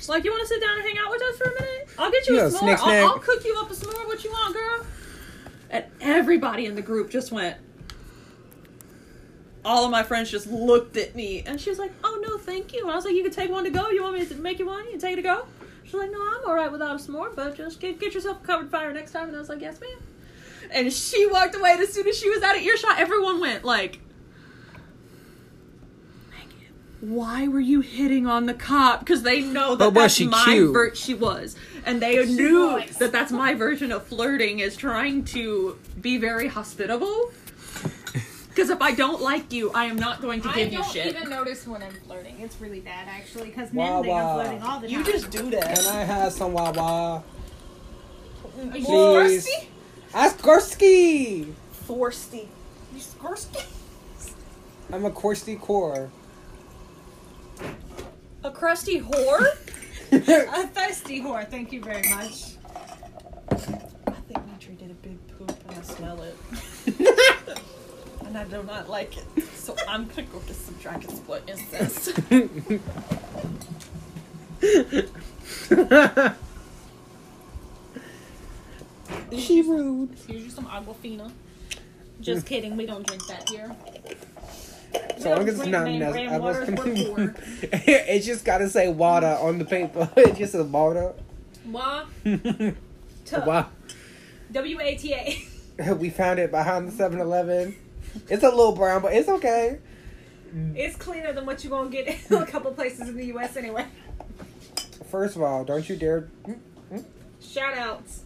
Like, you want to sit down and hang out with us for a minute? I'll get you Yeah, a s'more. snack, I'll. I'll cook you up a s'more. What you want, girl? And everybody in the group just went. All of my friends just looked at me, and she was like, "Oh no, thank you." And I was like, "You can take one to go. You want me to make you one? You can take it to go." She's like, "No, I'm all right without a s'more, but just get get yourself a covered fire next time." And I was like, "Yes, ma'am." And she walked away, and as soon as she was out of earshot, everyone went like, "Megan, "Why were you hitting on the cop?" Because they know that was that's she my cute? ver- she was, and they knew was. that that's my version of flirting is trying to be very hospitable. Because if I don't like you, I am not going to I give you don't shit. even notice when I'm flirting. It's really bad, actually, because Wah, men think wah. I'm flirting all the time. You just do that. Can I have some Wawa? Are you Please. thirsty? Ask Gorski! Forsty. You thirsty? I'm a Korsty core. A crusty whore? A thirsty whore. Thank you very much. I think Mitri did a big poop and I smell it. and I do not like it. So I'm gonna go get some dragon's blood incense. She rude. Here's you some Aquafina. Just kidding, we don't drink that here. So long as it's not brand waters, we're. It's just gotta say water on the paper. It just says water. Wa. W A T A. We found it behind the 7 Eleven. It's a little brown, but it's okay. It's cleaner than what you're gonna get in a couple places in the U.S. anyway. First of all, don't you dare. Mm, mm. Shout outs.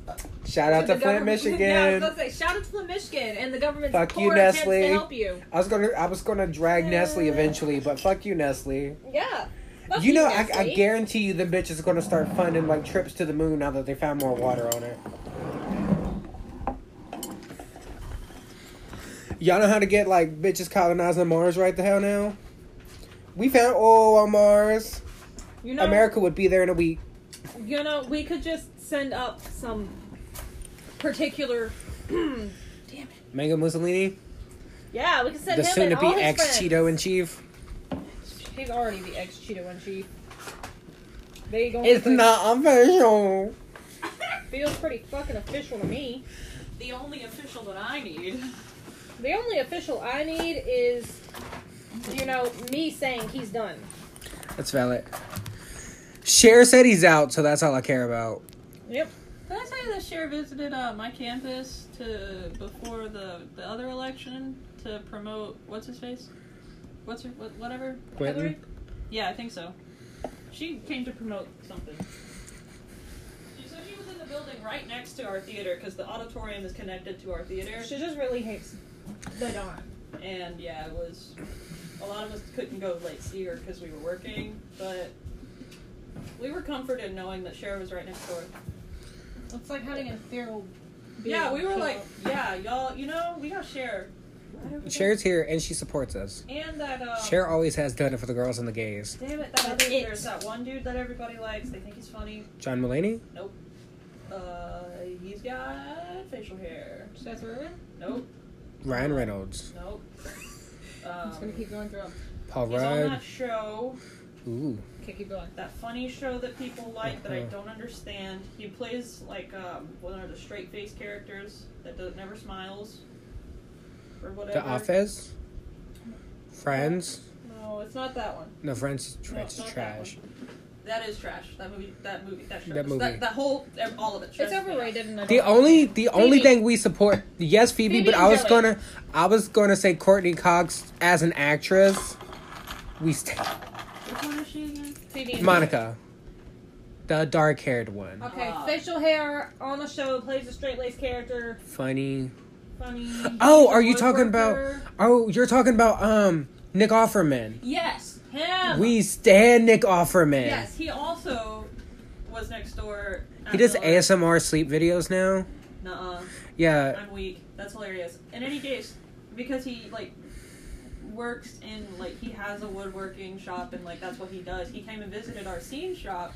Shout out to the Flint, government- Michigan. Yeah, I was gonna say, shout out to Flint, Michigan, and the government's Fuck you, Nestle. to help you. I was gonna, I was gonna drag Nestle eventually, but fuck you, Nestle. Yeah. Fuck you know, I, I guarantee you, the bitch is gonna start funding like trips to the moon now that they found more water on it. Y'all know how to get like bitches colonizing Mars right the hell now? We found oil on Mars. You know, America would be there in a week. You know, we could just send up some particular. Damn it. Mega Mussolini, Yeah, we can send the him soon to be ex Cheeto in chief. He's already the ex Cheeto in chief. They going It's not official. feels pretty fucking official to me. The only official that I need. The only official I need is, you know, me saying he's done. That's valid. Cher said he's out, so that's all I care about. Yep. Did I tell say that Cher visited uh, my campus to before the the other election to promote what's his face? What's her what, whatever? Clinton? Hillary? Yeah, I think so. She came to promote something. She said she was in the building right next to our theater because the auditorium is connected to our theater. She just really hates the Don. And yeah, it was. A lot of us couldn't go late see her because we were working, but we were comforted knowing that Cher was right next door. It's like having a feral. Yeah, we were like, yeah, y'all, you know, we got Cher. Cher's here and she supports us. And that, uh. Cher always has done it for the girls and the gays. Damn it, that That's other, there's that one dude that everybody likes. They think he's funny. John Mulaney? Nope. Uh, he's got facial hair. Seth Rogen? Nope. Ryan Reynolds. Nope. I'm just gonna Um, keep going through 'em. Paul he's on Rudd. that show, Ooh. Okay, keep going. that funny show that people like that I Uh-huh. don't understand. He plays like um, one of the straight face characters that does, never smiles. Or whatever. The Office? Friends? No, it's not that one. No, Friends, No, Friends is not that trash. That is trash. That movie. That movie. That show. That movie. That, that whole. All of it. It's stresses me overrated and The only the only thing we support yes Phoebe, Phoebe but I was Joey. gonna I was gonna say Courteney Cox as an actress. We st- Which one is she again? Monica, the dark haired one, Okay, Ah. facial hair on the show, plays a straight laced character, funny. funny. Oh, are you talking about? Oh, you're talking about um Nick Offerman. Yes, him. We stand Nick Offerman. Yes, he also was next door. He does ASMR sleep videos now. Nuh-uh. Yeah, I'm weak. That's hilarious. In any case, because he like works in like he has a woodworking shop and like that's what he does. He came and visited our scene shop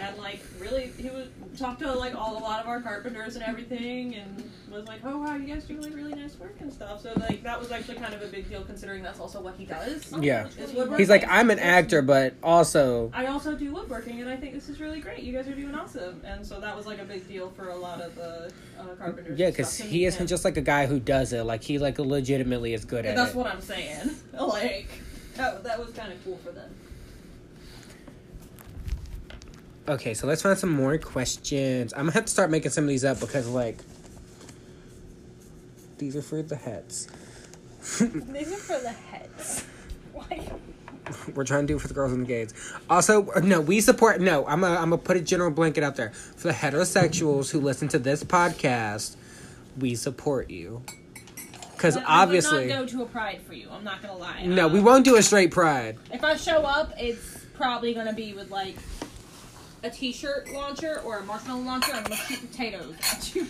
and like really he would talk to like all a lot of our carpenters and everything and was like, Oh wow, you guys do like really nice work and stuff. So like that was actually kind of a big deal considering that's also what he does. yeah. He's like I'm an actor, but also I also do woodworking, and I think this is really great. You guys are doing awesome, and so that was like a big deal for a lot of the uh, carpenters. yeah, because he isn't him. just like a guy who does it. Like he like legitimately is good at it. That's what I'm saying. like that, that was kind of cool for them. Okay, so let's find some more questions. I'm gonna have to start making some of these up because like these are for the heads. These are for the heads. Why? We're trying to do it for the girls and the gays. Also, no, we support. No, I'm gonna I'm gonna put a general blanket out there for the heterosexuals who listen to this podcast. We support you because obviously, would not go to a pride for you. I'm not gonna lie. no, Uh, we won't do a straight pride. If I show up, it's probably gonna be with like a t-shirt launcher or a marshmallow launcher. I'm gonna shoot potatoes at you.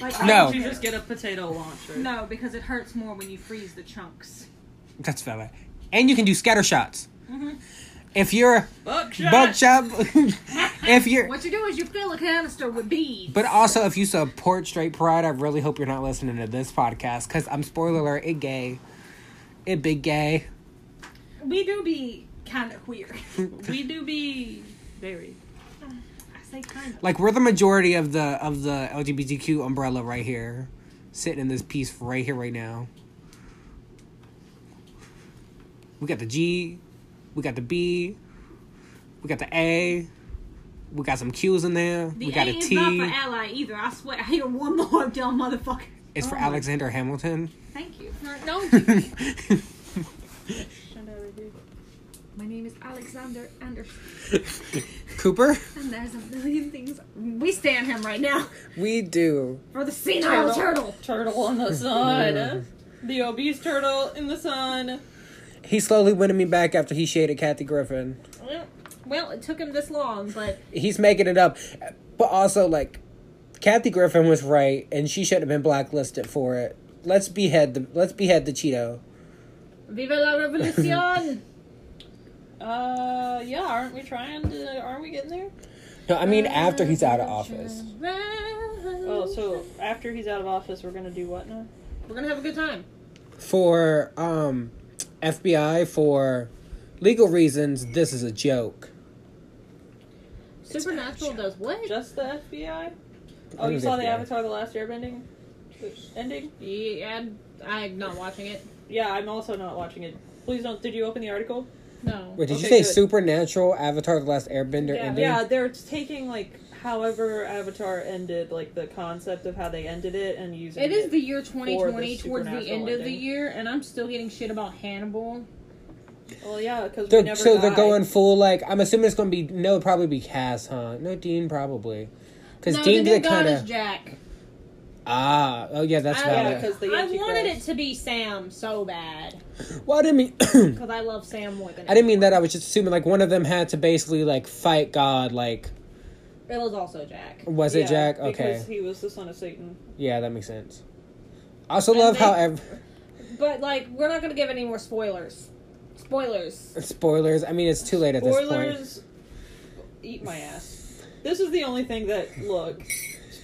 Like, I No. don't You just get a potato launcher. No, because it hurts more when you freeze the chunks. That's valid. And you can do scatter shots. Mhm. If you're Buckshot. buckshot, if you're What you do is you fill a canister with beads. But also, if you support straight pride, I really hope you're not listening to this podcast because I'm spoiler alert, it gay, it big gay. we do be kind of weird. We do be very. I say kind. Like we're the majority of the of the LGBTQ umbrella right here, sitting in this piece right here right now. We got the G, we got the B, we got the A, we got some Q's in there. The we got A a is T. not for ally either. I swear. I hear one more dumb motherfucker. it's for Oh my- Alexander Hamilton. Thank you. No, my name is Alexander Anderson, Cooper. and there's a million things. We stand him right now We do. for the senile turtle. Turtle in the sun. Mm. the obese turtle in the sun. He's slowly winning me back after he shaded Kathy Griffin. Well, Well, it took him this long, but He's making it up. But also, like, Kathy Griffin was right, and she shouldn't have been blacklisted for it. Let's behead the let's behead the Cheeto. Viva la revolucion! Uh, yeah, aren't we trying to? Aren't we getting there? No, I mean after he's out of office. Oh, so after he's out of office, we're gonna do what now? We're gonna have a good time. For um FBI for legal reasons, this is a joke. Supernatural does what? Just the FBI? Oh, you saw the Avatar: The Last Airbending ending? Yeah, I'm not watching it. Yeah, I'm also not watching it. Please don't. Did you open the article? No. Wait, did you say good. Supernatural Avatar the Last Airbender Yeah, ending? Yeah, they're taking like however Avatar ended, like the concept of how they ended it, and using it. It is the year 2020 the towards the supernatural end of the year, and I'm still getting shit about Hannibal. Well, yeah, because we They're, never. so they're going full like I'm assuming it's gonna be no probably be Cass, huh? No Dean probably. Because no, Dean the new did god kind is of Jack. Ah oh yeah that's I- valid. Yeah, the I wanted it to be Sam so bad well, I didn't mean because I love Sam more than I didn't mean that. I was just assuming like one of them had to basically like fight God. Like It was also Jack. was Yeah, it Jack? Okay, Because he was the son of Satan. yeah, that makes sense. I also And love they- how ev- But like, we're not gonna give any more spoilers. Spoilers. spoilers. I mean, it's too late at this point. Spoilers. Eat my ass. This is the only thing that look.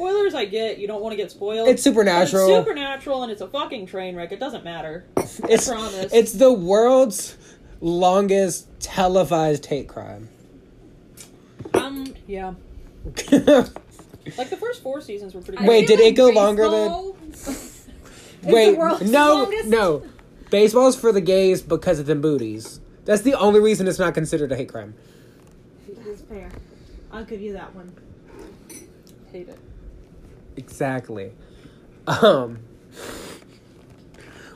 Spoilers, I get. You don't want to get spoiled. It's supernatural. It's supernatural, and it's a fucking train wreck. It doesn't matter. It's promise. it's the world's longest televised hate crime. Um. Yeah. Like the first four seasons were pretty. I good. Wait, feel did it like go longer than- Wait, the world's no, longest? no. Baseball's for the gays because of them booties. That's the only reason it's not considered a hate crime. That's fair. I'll give you that one. hate it. Exactly. Um.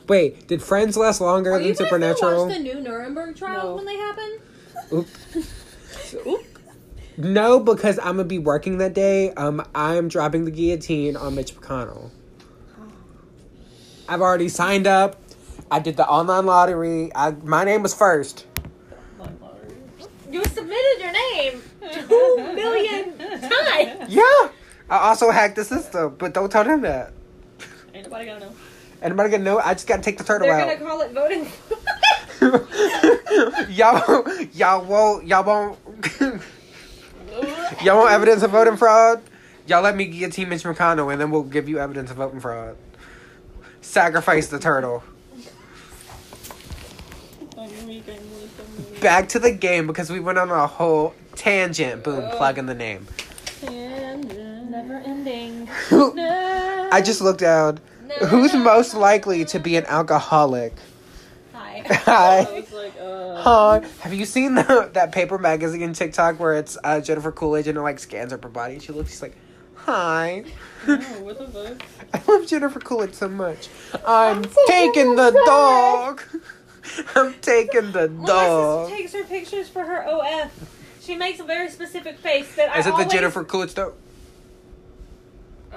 Wait, did Friends last longer Are than you guys Supernatural? watch the new Nuremberg trials No. when they happen? Oop. Oop. No, because I'm gonna be working that day. Um, I'm dropping the guillotine on Mitch McConnell. I've already signed up. I did the online lottery. I, my name was first. You submitted your name two million times. Yeah. I also hacked the system, but don't tell them that. Ain't nobody gonna know. Anybody gonna know? I just gotta take the turtle They're out. gonna call it voting. y'all, y'all won't, y'all won't, y'all want evidence of voting fraud? Y'all let me guillotine Mitch McConnell, and then we'll give you evidence of voting fraud. Sacrifice the turtle. Back to the game because we went on a whole tangent. Boom, oh. plug in the name. Never ending. I just looked down. Who's most likely to be an alcoholic? Hi. I Hi. was like, uh. Hi. Have you seen the, that paper magazine in TikTok where it's uh, Jennifer Coolidge and it like scans her body and she looks, she's like, Hi. No, what the fuck? I love Jennifer Coolidge so much. I'm, taking taking the the dog. I'm taking the Well, my dog. sister takes her pictures for her OF. She makes a very specific face that Is I Is it the Jennifer Coolidge though?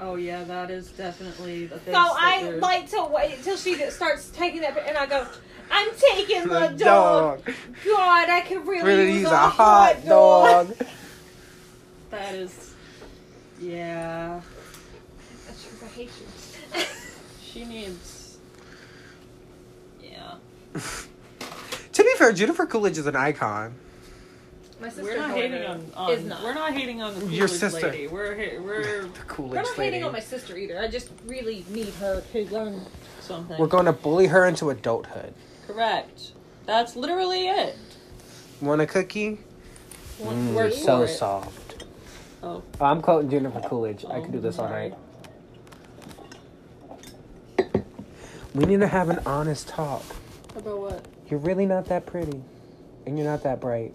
Oh yeah, that is definitely the thing. So I like to wait till she starts taking that, and I go, "I'm taking the, The dog. dog. God, I can really, Really use use a, a hot dog. That is. Yeah. That's true, I hate you. She needs. Yeah. To be fair, Jennifer Coolidge is an icon. My sister We're not hating on, on is not. We're not hating on the Coolidge Your sister. lady. We're ha- we're The Coolidge We're not lady. hating on my sister either. I just really need her to learn. something. We're going to bully her into adulthood. correct. That's literally it. Want a cookie? One Mm, word so it. soft. Oh, Oh, I'm quoting Jennifer Coolidge. I Oh, could do this all night. We need to have an honest talk. about what? You're really not that pretty, and you're not that bright.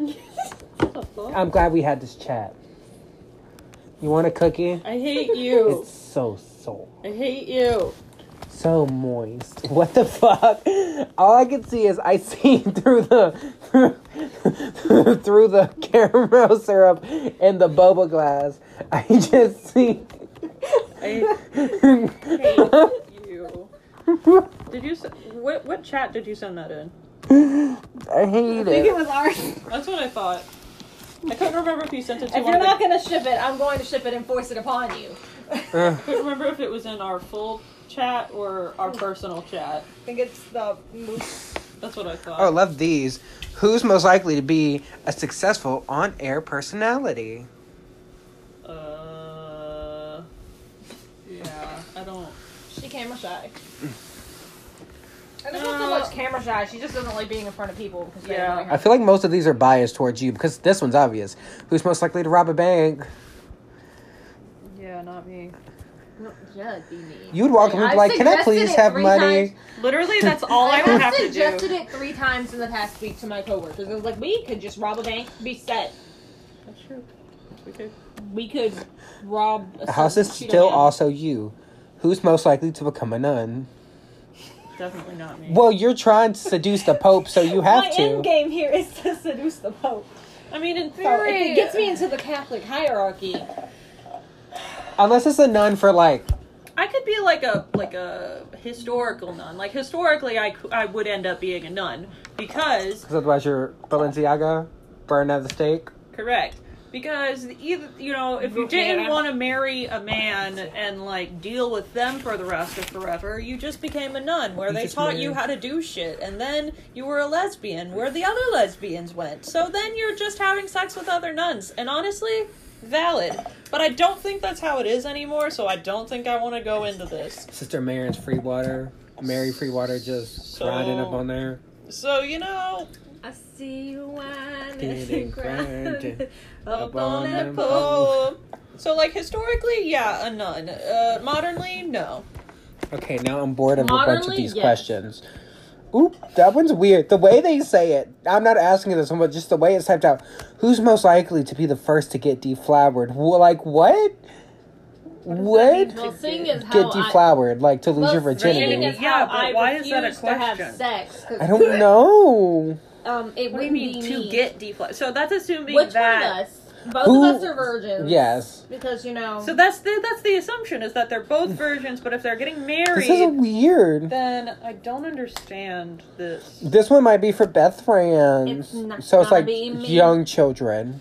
What the fuck? I'm glad we had this chat. You want a cookie? I hate you. It's so so I hate you. so moist. What the fuck? All I can see is I see through the through the caramel syrup and the boba glass. I just see. I hate you. Did you? What what chat did you send that in? I hate it. I think it it. was ours. That's what I thought. I couldn't remember if you sent it to If one you're of not the- gonna ship it, I'm going to ship it and force it upon you. I couldn't remember if it was in our full chat or our personal chat. I think it's the moose. That's what I thought. Oh, I love these. Who's most likely to be a successful on-air personality? Uh, yeah, I don't. She camera shy. And it's not so much camera shy. She just doesn't like being in front of people because they Yeah. annoy her. I feel like most of these are biased towards you because this one's obvious. Who's most likely to rob a bank? Yeah, not me. No, yeah, it'd be me. You'd walk in and be like, "Can I suggested please it have three money?" times. Literally, that's all I would I've have to suggested do. it three times in the past week to my coworkers. I was like, we could just rob a bank, be set. That's true. We could. We could rob a House is still also you. Who's most likely to become a nun? Definitely not me. Well, you're trying to seduce the Pope, so you have My to. My end game here is to seduce the Pope. I mean, in So theory, if it gets me into the Catholic hierarchy, Unless it's a nun for like I could be like a like a historical nun. Like historically, I, I would end up being a nun because Because otherwise you're Balenciaga, burned at the stake. correct. Because either you know, if you didn't want to marry a man and like deal with them for the rest of forever, you just became a nun where they taught married- you how to do shit, and then you were a lesbian where the other lesbians went. So then you're just having sex with other nuns, and honestly, valid. But I don't think that's how it is anymore. So I don't think I want to go into this. Sister Mary's free water. Mary free water just So- grinding up on there. So you know, I see you whining Didn't and up up on on them that pole. So like historically, yeah, a nun. Uh, modernly, no. Okay, now I'm bored of a bunch of these yes. questions. Oop, that one's weird. The way they say it, I'm not asking this one, but just the way it's typed out. Who's most likely to be the first to get deflowered? Well, like what? What? Well, seeing as Get how I, deflowered, like to lose well, your virginity. seeing as Yeah, but I why is that a refuse to have question? sex, 'cause, I don't know. Um, it What wouldn't mean be to me. get deflect? So that's assuming Which that. one of us? Both Who- of us are virgins. Yes. Because you know. So that's the that's the assumption is that they're both virgins, but if they're getting married, This is married, weird. then I don't understand this. This one might be for Beth friends. It's not so it's like young children.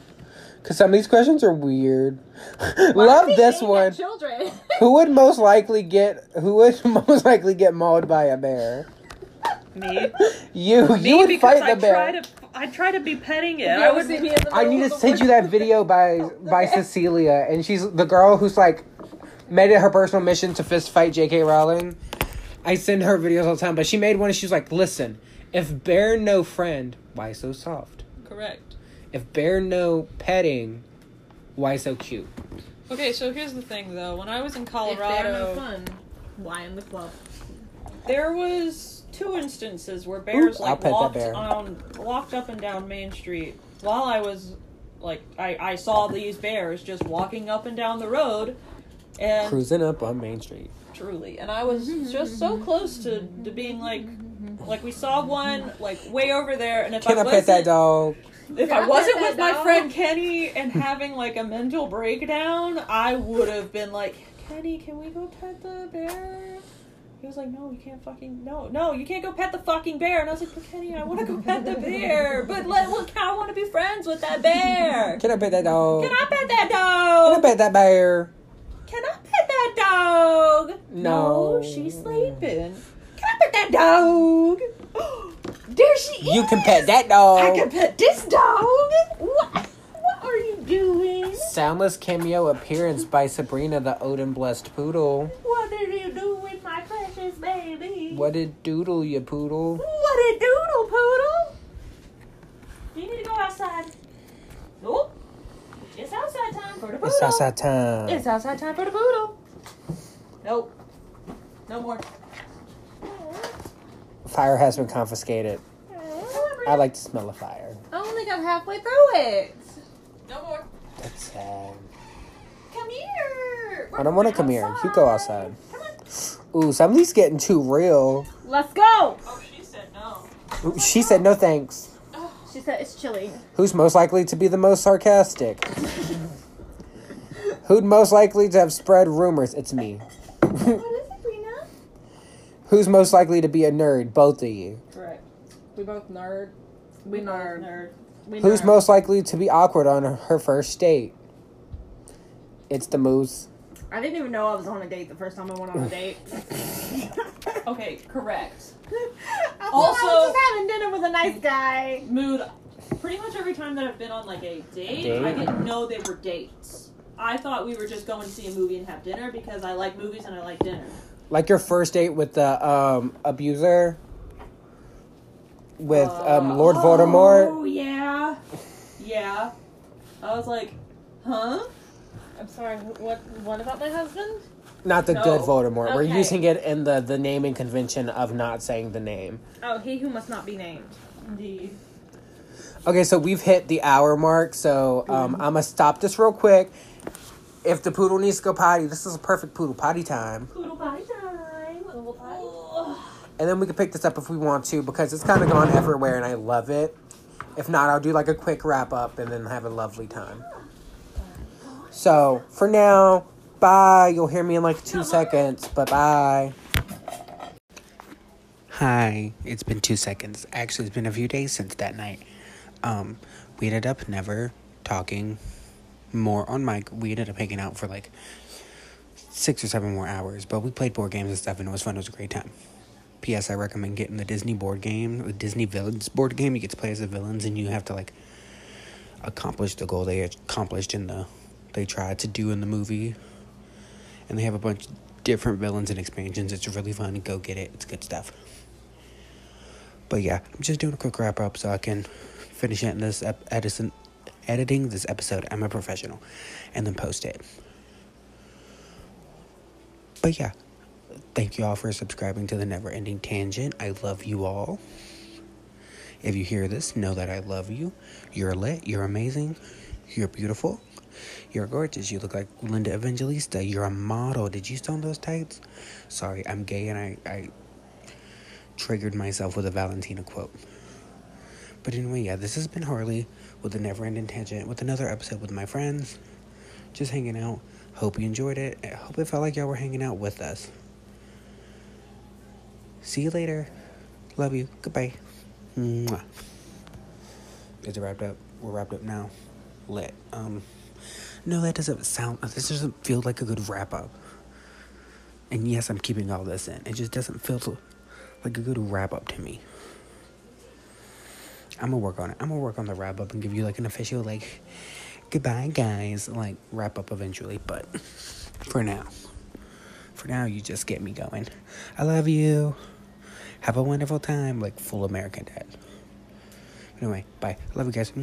Because some of these questions are weird. Why Love this one. Children. Who would most likely get who would most likely get mauled by a bear? Me, You me you would because fight I the bear. try to I try to be petting it. You I would. see me in the I middle need of to the send you that video by by Cecilia, and she's the girl who's like made it her personal mission to fist fight J.K. Rowling. I send her videos all the time, but she made one. and She was like, "Listen, if bear no friend, why so soft? Correct. If bear no petting, why so cute?" Okay, so here's the thing though. When I was in If they're no Colorado, fun, why in the club? There was two instances where bears Ooh, like walked bear. on walked up and down Main Street while I was like I, I saw these bears just walking up and down the road and Cruising up on Main Street. truly and I was just so close to, to being like like we saw one like way over there and if Can I I wasn't pet that dog? if Can I I wasn't with that my dog? friend Kenny and having like a mental breakdown, I would have been like, Kenny, can we go pet the bear? He was like, No, you can't fucking no, no, you can't go pet the fucking bear. And I was like, But Kenny, I want to go pet the bear, but let look, I want to be friends with that bear. Can I pet that dog? Can I pet that dog? Can I pet that bear? Can I pet that dog? No. she's sleeping. Can I pet that dog? there she is. You can pet that dog. I can pet this dog. What? What are you doing? Soundless cameo appearance by Sabrina the Odin blessed poodle. What did you precious baby? What did doodle you poodle? What did doodle poodle? You need to go outside. Nope. It's outside time for the poodle. It's outside time. It's outside time for the poodle. Nope. No more. Fire has been confiscated. I like to smell the fire. I only got halfway through it. No more. That's sad. Come here. I don't want to come here. You go outside. Ooh, somebody's getting too real. Let's go. Oh, she said no. Ooh, She said no thanks. She said it's chilly. Who's most likely to be the most sarcastic? Who'd most likely to have spread rumors? It's me. What is it, Rena? Who's most likely to be a nerd? Both of you. Right. We both nerd. We nerd. Nerd. We Who's nerd. most likely to be awkward on her first date? It's the moose. I didn't even know I was on a date the first time I went on a date. Okay, correct. I Also- I was just having dinner with a nice guy. Mood. Pretty much every time that I've been on like a date, Date? I didn't know they were dates. I thought we were just going to see a movie and have dinner because I like movies and I like dinner. Like your first date with the um abuser with um Lord Voldemort. Oh yeah, yeah. I was like, huh? I'm sorry. What? What about my husband? Not the No. good Voldemort. We're Okay. using it in the the naming convention of not saying the name. Oh, he who must not be named. Indeed. Okay, so we've hit the hour mark, so um, I'm gonna stop this real quick. If the poodle needs to go potty, this is a perfect poodle potty time. Poodle potty time. Poodle potty. And then we can pick this up if we want to because it's kind of gone everywhere and I love it. If not, I'll do like a quick wrap up and then have a lovely time. So for now, bye. You'll hear me in like two seconds, but bye. Hi, it's been two seconds. Actually, it's been a few days since that night. Um, we ended up never talking more on mic. We ended up hanging out for like six or seven more hours, but we played board games and stuff, and it was fun. It was a great time. P.S. I recommend getting the Disney board game, the Disney Villains board game. You get to play as the villains, and you have to like accomplish the goal they accomplished in the they tried to do in the movie. And they have a bunch of different villains and expansions. It's really fun. Go get it. It's good stuff. But yeah, I'm just doing a quick wrap up so I can finish it in this ep- Edison, editing this episode. I'm a professional, and then post it. But yeah, thank you all for subscribing to the Never Ending Tangent. I love you all. If you hear this, know that I love you. You're lit. You're amazing. You're beautiful. You're gorgeous. You look like Linda Evangelista. You're a model. Did you sew those tights? Sorry, I'm gay and I, I triggered myself with a Valentina quote. But anyway, yeah, this has been Harley with the Never Ending Tangent with another episode with my friends. Just hanging out. Hope you enjoyed it. I hope it felt like y'all were hanging out with us. See you later. Love you. Goodbye. Mwah. Is it wrapped up? We're wrapped up now. Lit. Um, no, that doesn't sound. This doesn't feel like a good wrap up. And yes, I'm keeping all this in. It just doesn't feel so- like a good wrap up to me. I'm gonna work on it. I'm gonna work on the wrap up and give you like an official like goodbye guys like wrap up eventually. But for now, for now, you just get me going. I love you. Have a wonderful time, like full American Dad. Anyway, bye. Love you guys.